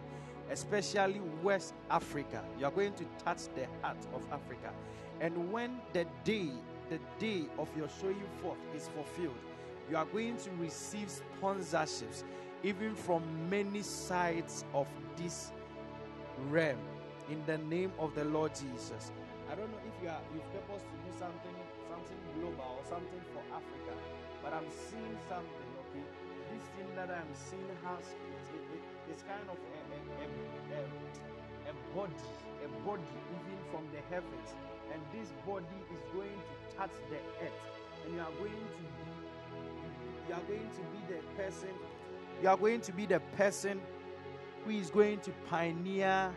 especially West Africa. You are going to touch the heart of Africa. And when the day the day of your showing forth is fulfilled, you are going to receive sponsorships even from many sides of this realm in the name of the Lord Jesus. I don't know if you are you've purposed to do something something global or something for Africa, but I'm seeing something. Okay, this thing that I'm seeing has it, it, it, it's kind of a, a, a, a, a body, a body even from the heavens, and this body is going to touch the earth, and you are going to be you are going to be the person you are going to be the person who is going to pioneer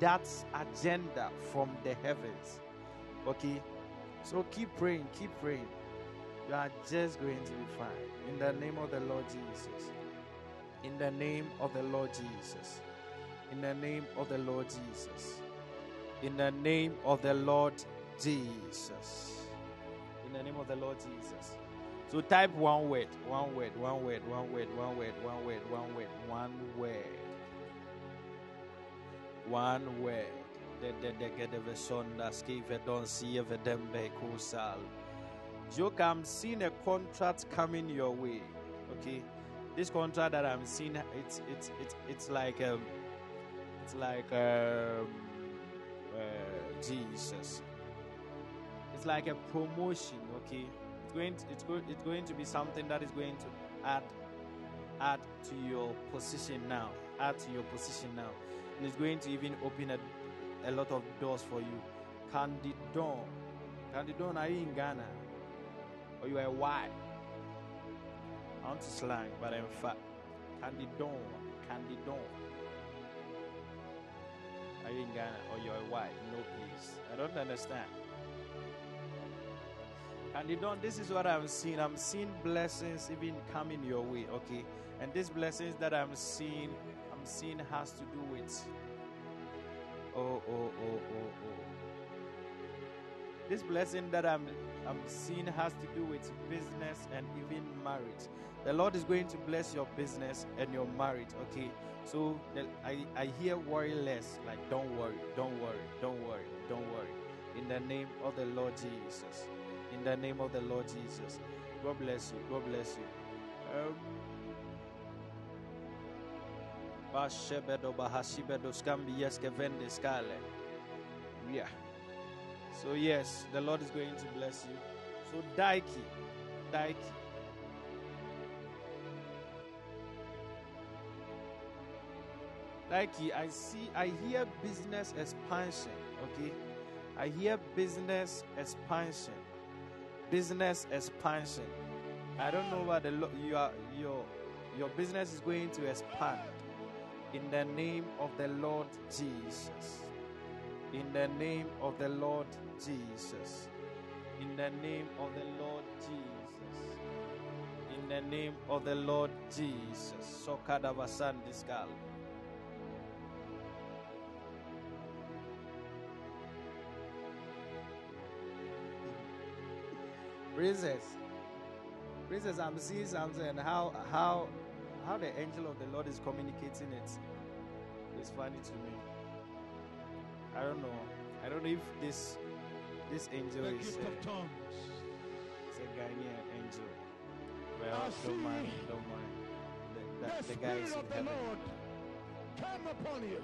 that agenda from the heavens. Okay? So keep praying, keep praying. You are just going to be fine. In the name of the Lord Jesus. In the name of the Lord Jesus. In the name of the Lord Jesus. In the name of the Lord Jesus. In the name of the Lord Jesus. So type one word, one word, one word, one word, one word, one word, one word, one word. One word. Joke, I'm seeing a contract coming your way. Okay, this contract that I'm seeing, it's it's it's it's like um, it's like um, uh, Jesus. It's like a promotion. Okay, it's going to, it's going it's going to be something that is going to add add to your position now. Add to your position now and it's going to even open a, a lot of doors for you. Candy Dawn. Candidon, are you in Ghana? Or you are? I to slang, but in fact, Candy Dawn. Candidon. Are you in Ghana or you're white? No, please. I don't understand. Candy Dawn, this is what I'm seeing. I'm seeing blessings even coming your way, okay? And these blessings that I'm seeing I'm seeing has to do with oh oh oh oh oh this blessing that i'm i'm seeing has to do with business and even marriage the lord is going to bless your business and your marriage okay so i i hear worry less like don't worry don't worry don't worry don't worry in the name of the lord jesus in the name of the lord jesus god bless you god bless you um. Yeah. So yes, the Lord is going to bless you. So Daiki. Daiki. Daiki, I see I hear business expansion. Okay. I hear business expansion. Business expansion. I don't know what the you are your your business is going to expand in the name of the Lord Jesus. In the name of the Lord Jesus. In the name of the Lord Jesus. In the name of the Lord Jesus. Sokada Vasandiskal. Princess. Princess, I'm seeing something. How how how the angel of the Lord is communicating it. it is funny to me. I don't know. I don't know if this this angel the is gift a, of tongues. it's a Ghanaian angel. Well, I don't mind, don't mind. The, The, the, the guy is in heaven. Lord come upon you.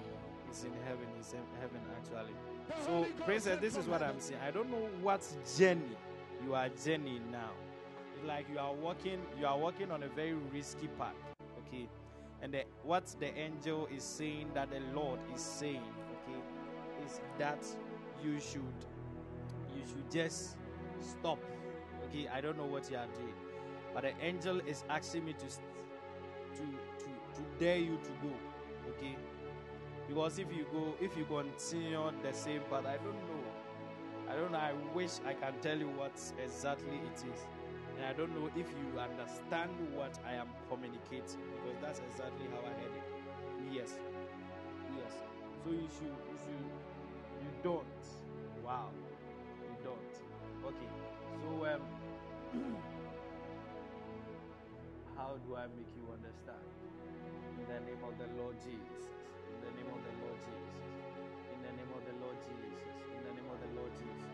He's in heaven. He's in heaven actually. So, princess, this is what I'm saying. I don't know what journey you are journeying now. It's like you are walking. You are walking on a very risky path. Okay, and the, what the angel is saying that the Lord is saying, okay, is that you should you should just stop. Okay, I don't know what you are doing, but the angel is asking me to to to to dare you to go. Okay, because if you go, if you continue the same path, I don't know. I don't know. I wish I can tell you what exactly it is. And I don't know if you understand what I am communicating because that's exactly how I heard it. Yes. Yes. So you should you should you don't. Wow. You don't. Okay. So um how do I make you understand? In the name of the Lord Jesus. In the name of the Lord Jesus. In the name of the Lord Jesus. Jesus.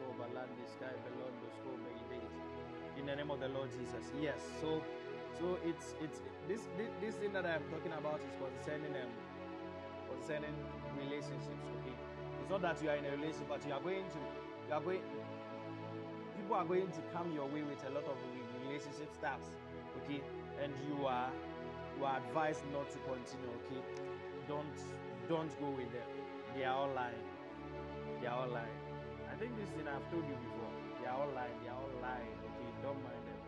No badam begides. In the name of the Lord Jesus. Yes. So so it's it's this this, this thing that I'm talking about is concerning um concerning relationships, okay? It's not that you are in a relationship, but you are going to you are going people are going to come your way with a lot of relationship stuffs, okay? And you are you advised not to continue, okay? Don't don't go with them. They are all lying. They are all lying. I think this thing I've told you before. They are all lying. They are all lying. Okay, don't mind them.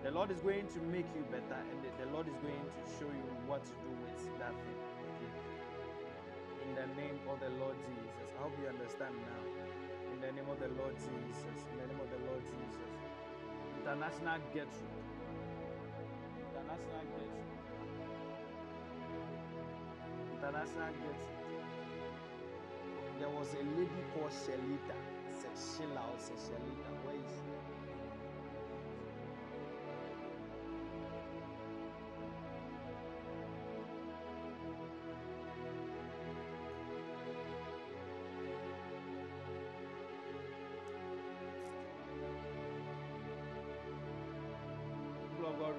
The Lord is going to make you better, and the, the Lord is going to show you what to do with that thing. Okay. In the name of the Lord Jesus. I hope you understand now. In the name of the Lord Jesus. In the name of the Lord Jesus. International Gertrude. International Gertrude. International Gertrude. There was a lady called Shelita. Sheila or Shelita. Where is she?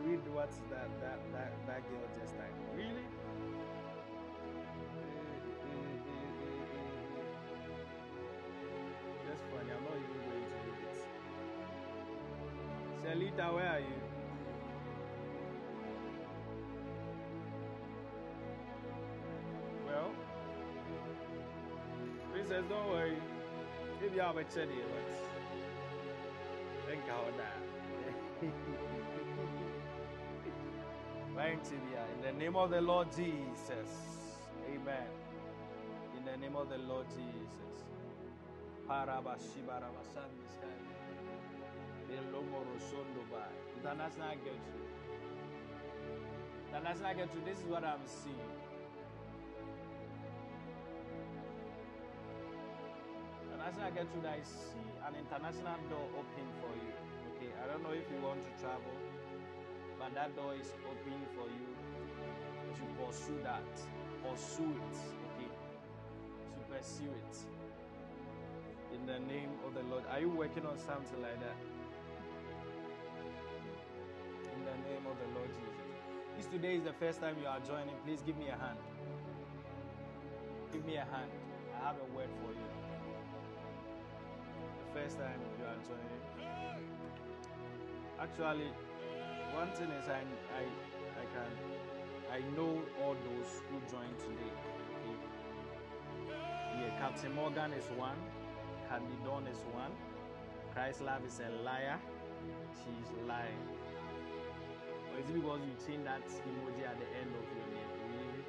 Read what that that that, that girl just typed. Shelita, where are you? Well, Princess, don't worry. Maybe I'll be chatting, but thank God that. In the name of the Lord Jesus. Amen. In the name of the Lord Jesus. Parabashibarabasandiskai. Belomorosondobai. International Gertrude. International Gertrude, this is what I'm seeing. International Gertrude, I see an international door open for you. Okay, I don't know if you want to travel, but that door is open for you to pursue that. Pursue it. Okay, to pursue it. In the name of the Lord. Are you working on something like that? Today is the first time you are joining. Please give me a hand. Give me a hand. I have a word for you. The first time you are joining. Actually, one thing is I I I can I know all those who joined today. Yeah, Captain Morgan is one. Candy Dawn is one. Christ Love is a liar. She's lying. Is it because you change that emoji at the end of your name? Really?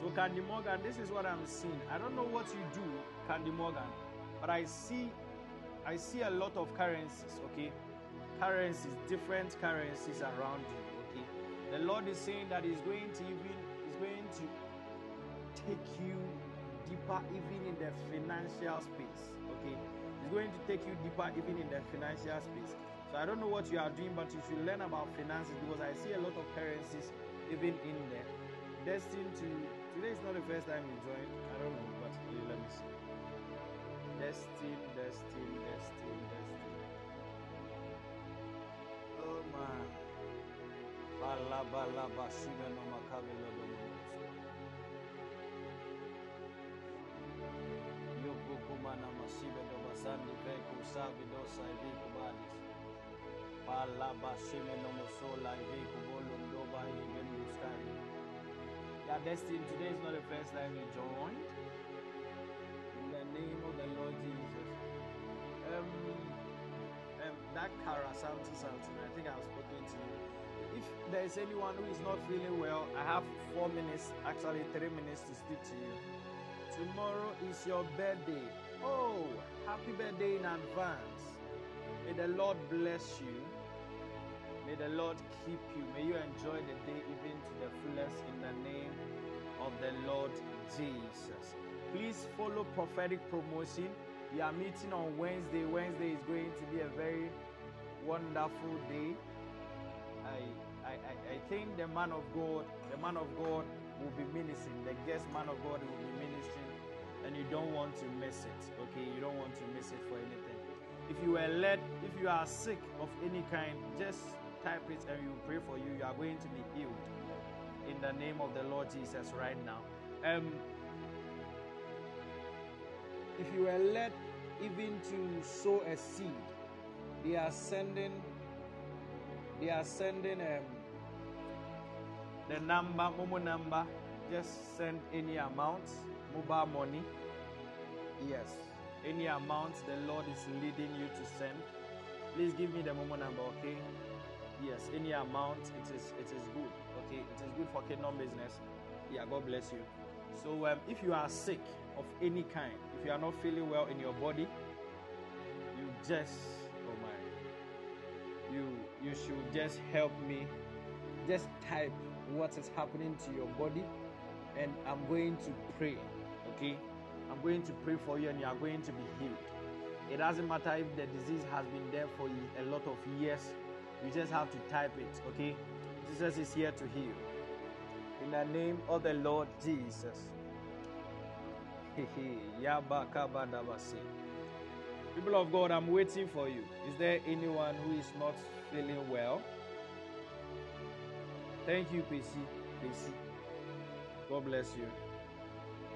So Candy Morgan, this is what I'm seeing. I don't know what you do, Candy Morgan, but I see I see a lot of currencies, okay? Currencies, different currencies around you, okay? The Lord is saying that He's going to even He's going to take you deeper even in the financial space, okay? He's going to take you deeper even in the financial space. So I don't know what you are doing, but you should learn about finances because I see a lot of currencies even in there. Destined to today is not the first time you joined. I don't know, but let me see. Destined, destined, destined, destined. Oh man. Bala bala bashuga no makabelo do Yobukumana masibe do basandi veku sabi dosa iviku badis. Palaba shimeno musola iviku bolum doba ivenu skandi. Yeah, Destiny, today is not the first time you joined. In the name of the Lord Jesus. Um, um, that Kara something something. I think I've spoken to you. If there is anyone who is not feeling well, I have four minutes, actually three minutes to speak to you. Tomorrow is your birthday. Oh, happy birthday in advance. May the Lord bless you. May the Lord keep you. May you enjoy the day even to the fullest in the name of the Lord Jesus. Please follow prophetic promotion. We are meeting on Wednesday. Wednesday is going to be a very wonderful day. I, I, I, think the man of God, the man of God will be ministering. The guest man of God will be ministering, and you don't want to miss it. Okay, you don't want to miss it for anything. If you were led, if you are sick of any kind, just type it and we will pray for you. You are going to be healed in the name of the Lord Jesus right now. Um, if you were led even to sow a seed, they are sending they are sending um, the number, Momo number. Just send any amount, mobile money. Yes, any amount the Lord is leading you to send. Please give me the Momo number, okay? Yes, any amount. It is it is good. Okay, it is good for kingdom business. Yeah, God bless you. So um, if you are sick of any kind, if you are not feeling well in your body, you just oh my, you you should just help me. Just type what is happening to your body, and I'm going to pray. Okay, I'm going to pray for you, and you are going to be healed. It doesn't matter if the disease has been there for a lot of years. You just have to type it. Okay, Jesus is here to heal. In the name of the Lord Jesus. People of God, I'm waiting for you. Is there anyone who is not feeling well? Thank you, PC. PC. God bless you.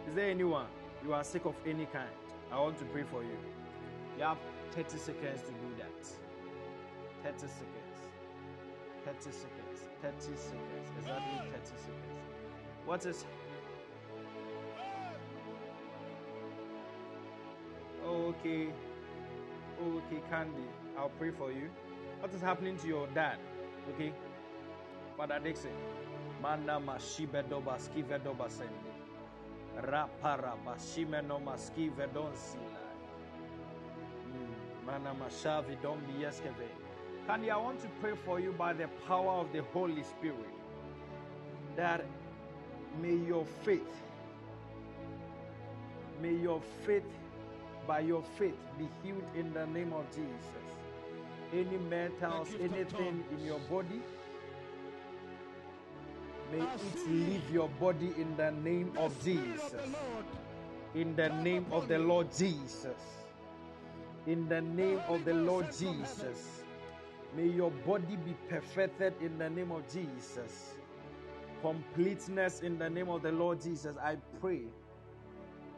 Is there anyone you are sick of any kind? I want to pray for you. You have 30 seconds to do that. 30 seconds. 30 seconds. 30 seconds. Exactly 30 seconds. What is okay. Okay candy. I'll pray for you. What is happening to your dad? Okay. Father dixon manda mashibedoba skivedoba sende rapara bashimeno maskivedonsila hmm. mana mashavi dombi yeskeve candy i want to pray for you by the power of the holy spirit that may your faith may your faith by your faith be healed in the name of Jesus. Any metals, anything in your body, may it leave your body in the name of Jesus. the Lord. In the name of the. Lord Jesus. In the name of the Lord Ghost sent from heaven. Jesus. May your body be perfected in the name of Jesus. Completeness in the name of the Lord Jesus. I pray.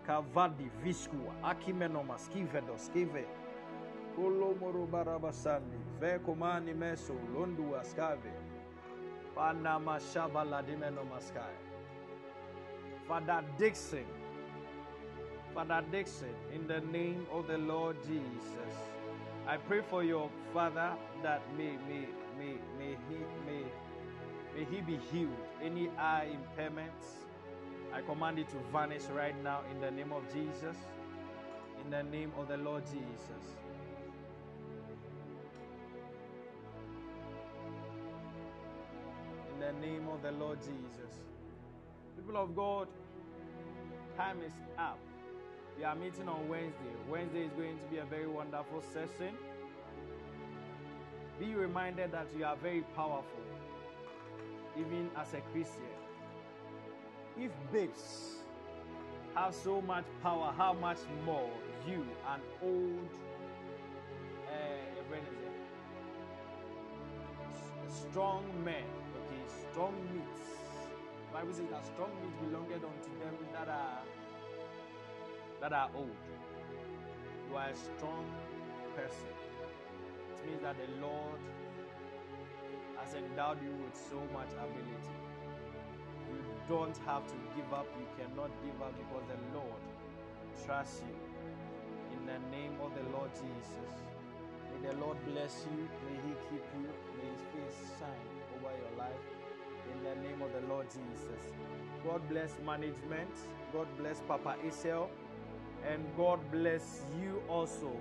Kavadi visku akimenoma skivedo skive. Kolomoro barabasandi ve komani meso londu askave. Panama shabala dimenoma sky. Father Dixon. Father Dixon, in the name of the Lord Jesus, I pray for your father that may may may may he may may he be healed. Any eye impairments, I command it to vanish right now in the name of Jesus. In the name of the Lord Jesus. In the name of the Lord Jesus. People of God, time is up. We are meeting on Wednesday. Wednesday is going to be a very wonderful session. Be reminded that you are very powerful, even as a Christian. If babes have so much power, how much more you, an old, uh? Strong men, okay, strong meats. Bible says that strong meat belongeth unto them that are that are old. You are a strong person. It means that the Lord has endowed you with so much ability. You don't have to give up. You cannot give up because the Lord trusts you. In the name of the Lord Jesus. May the Lord bless you. May He keep you. May His face shine over your life. In the name of the Lord Jesus. God bless management. God bless Papa Isel. And God bless you also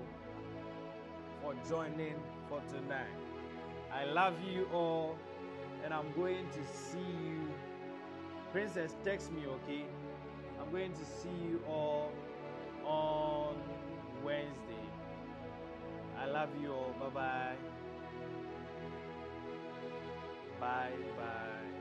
for joining for tonight. I love you all. And I'm going to see you. Princess, text me, okay? I'm going to see you all on Wednesday. I love you all. Bye bye. Bye bye.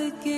the gate.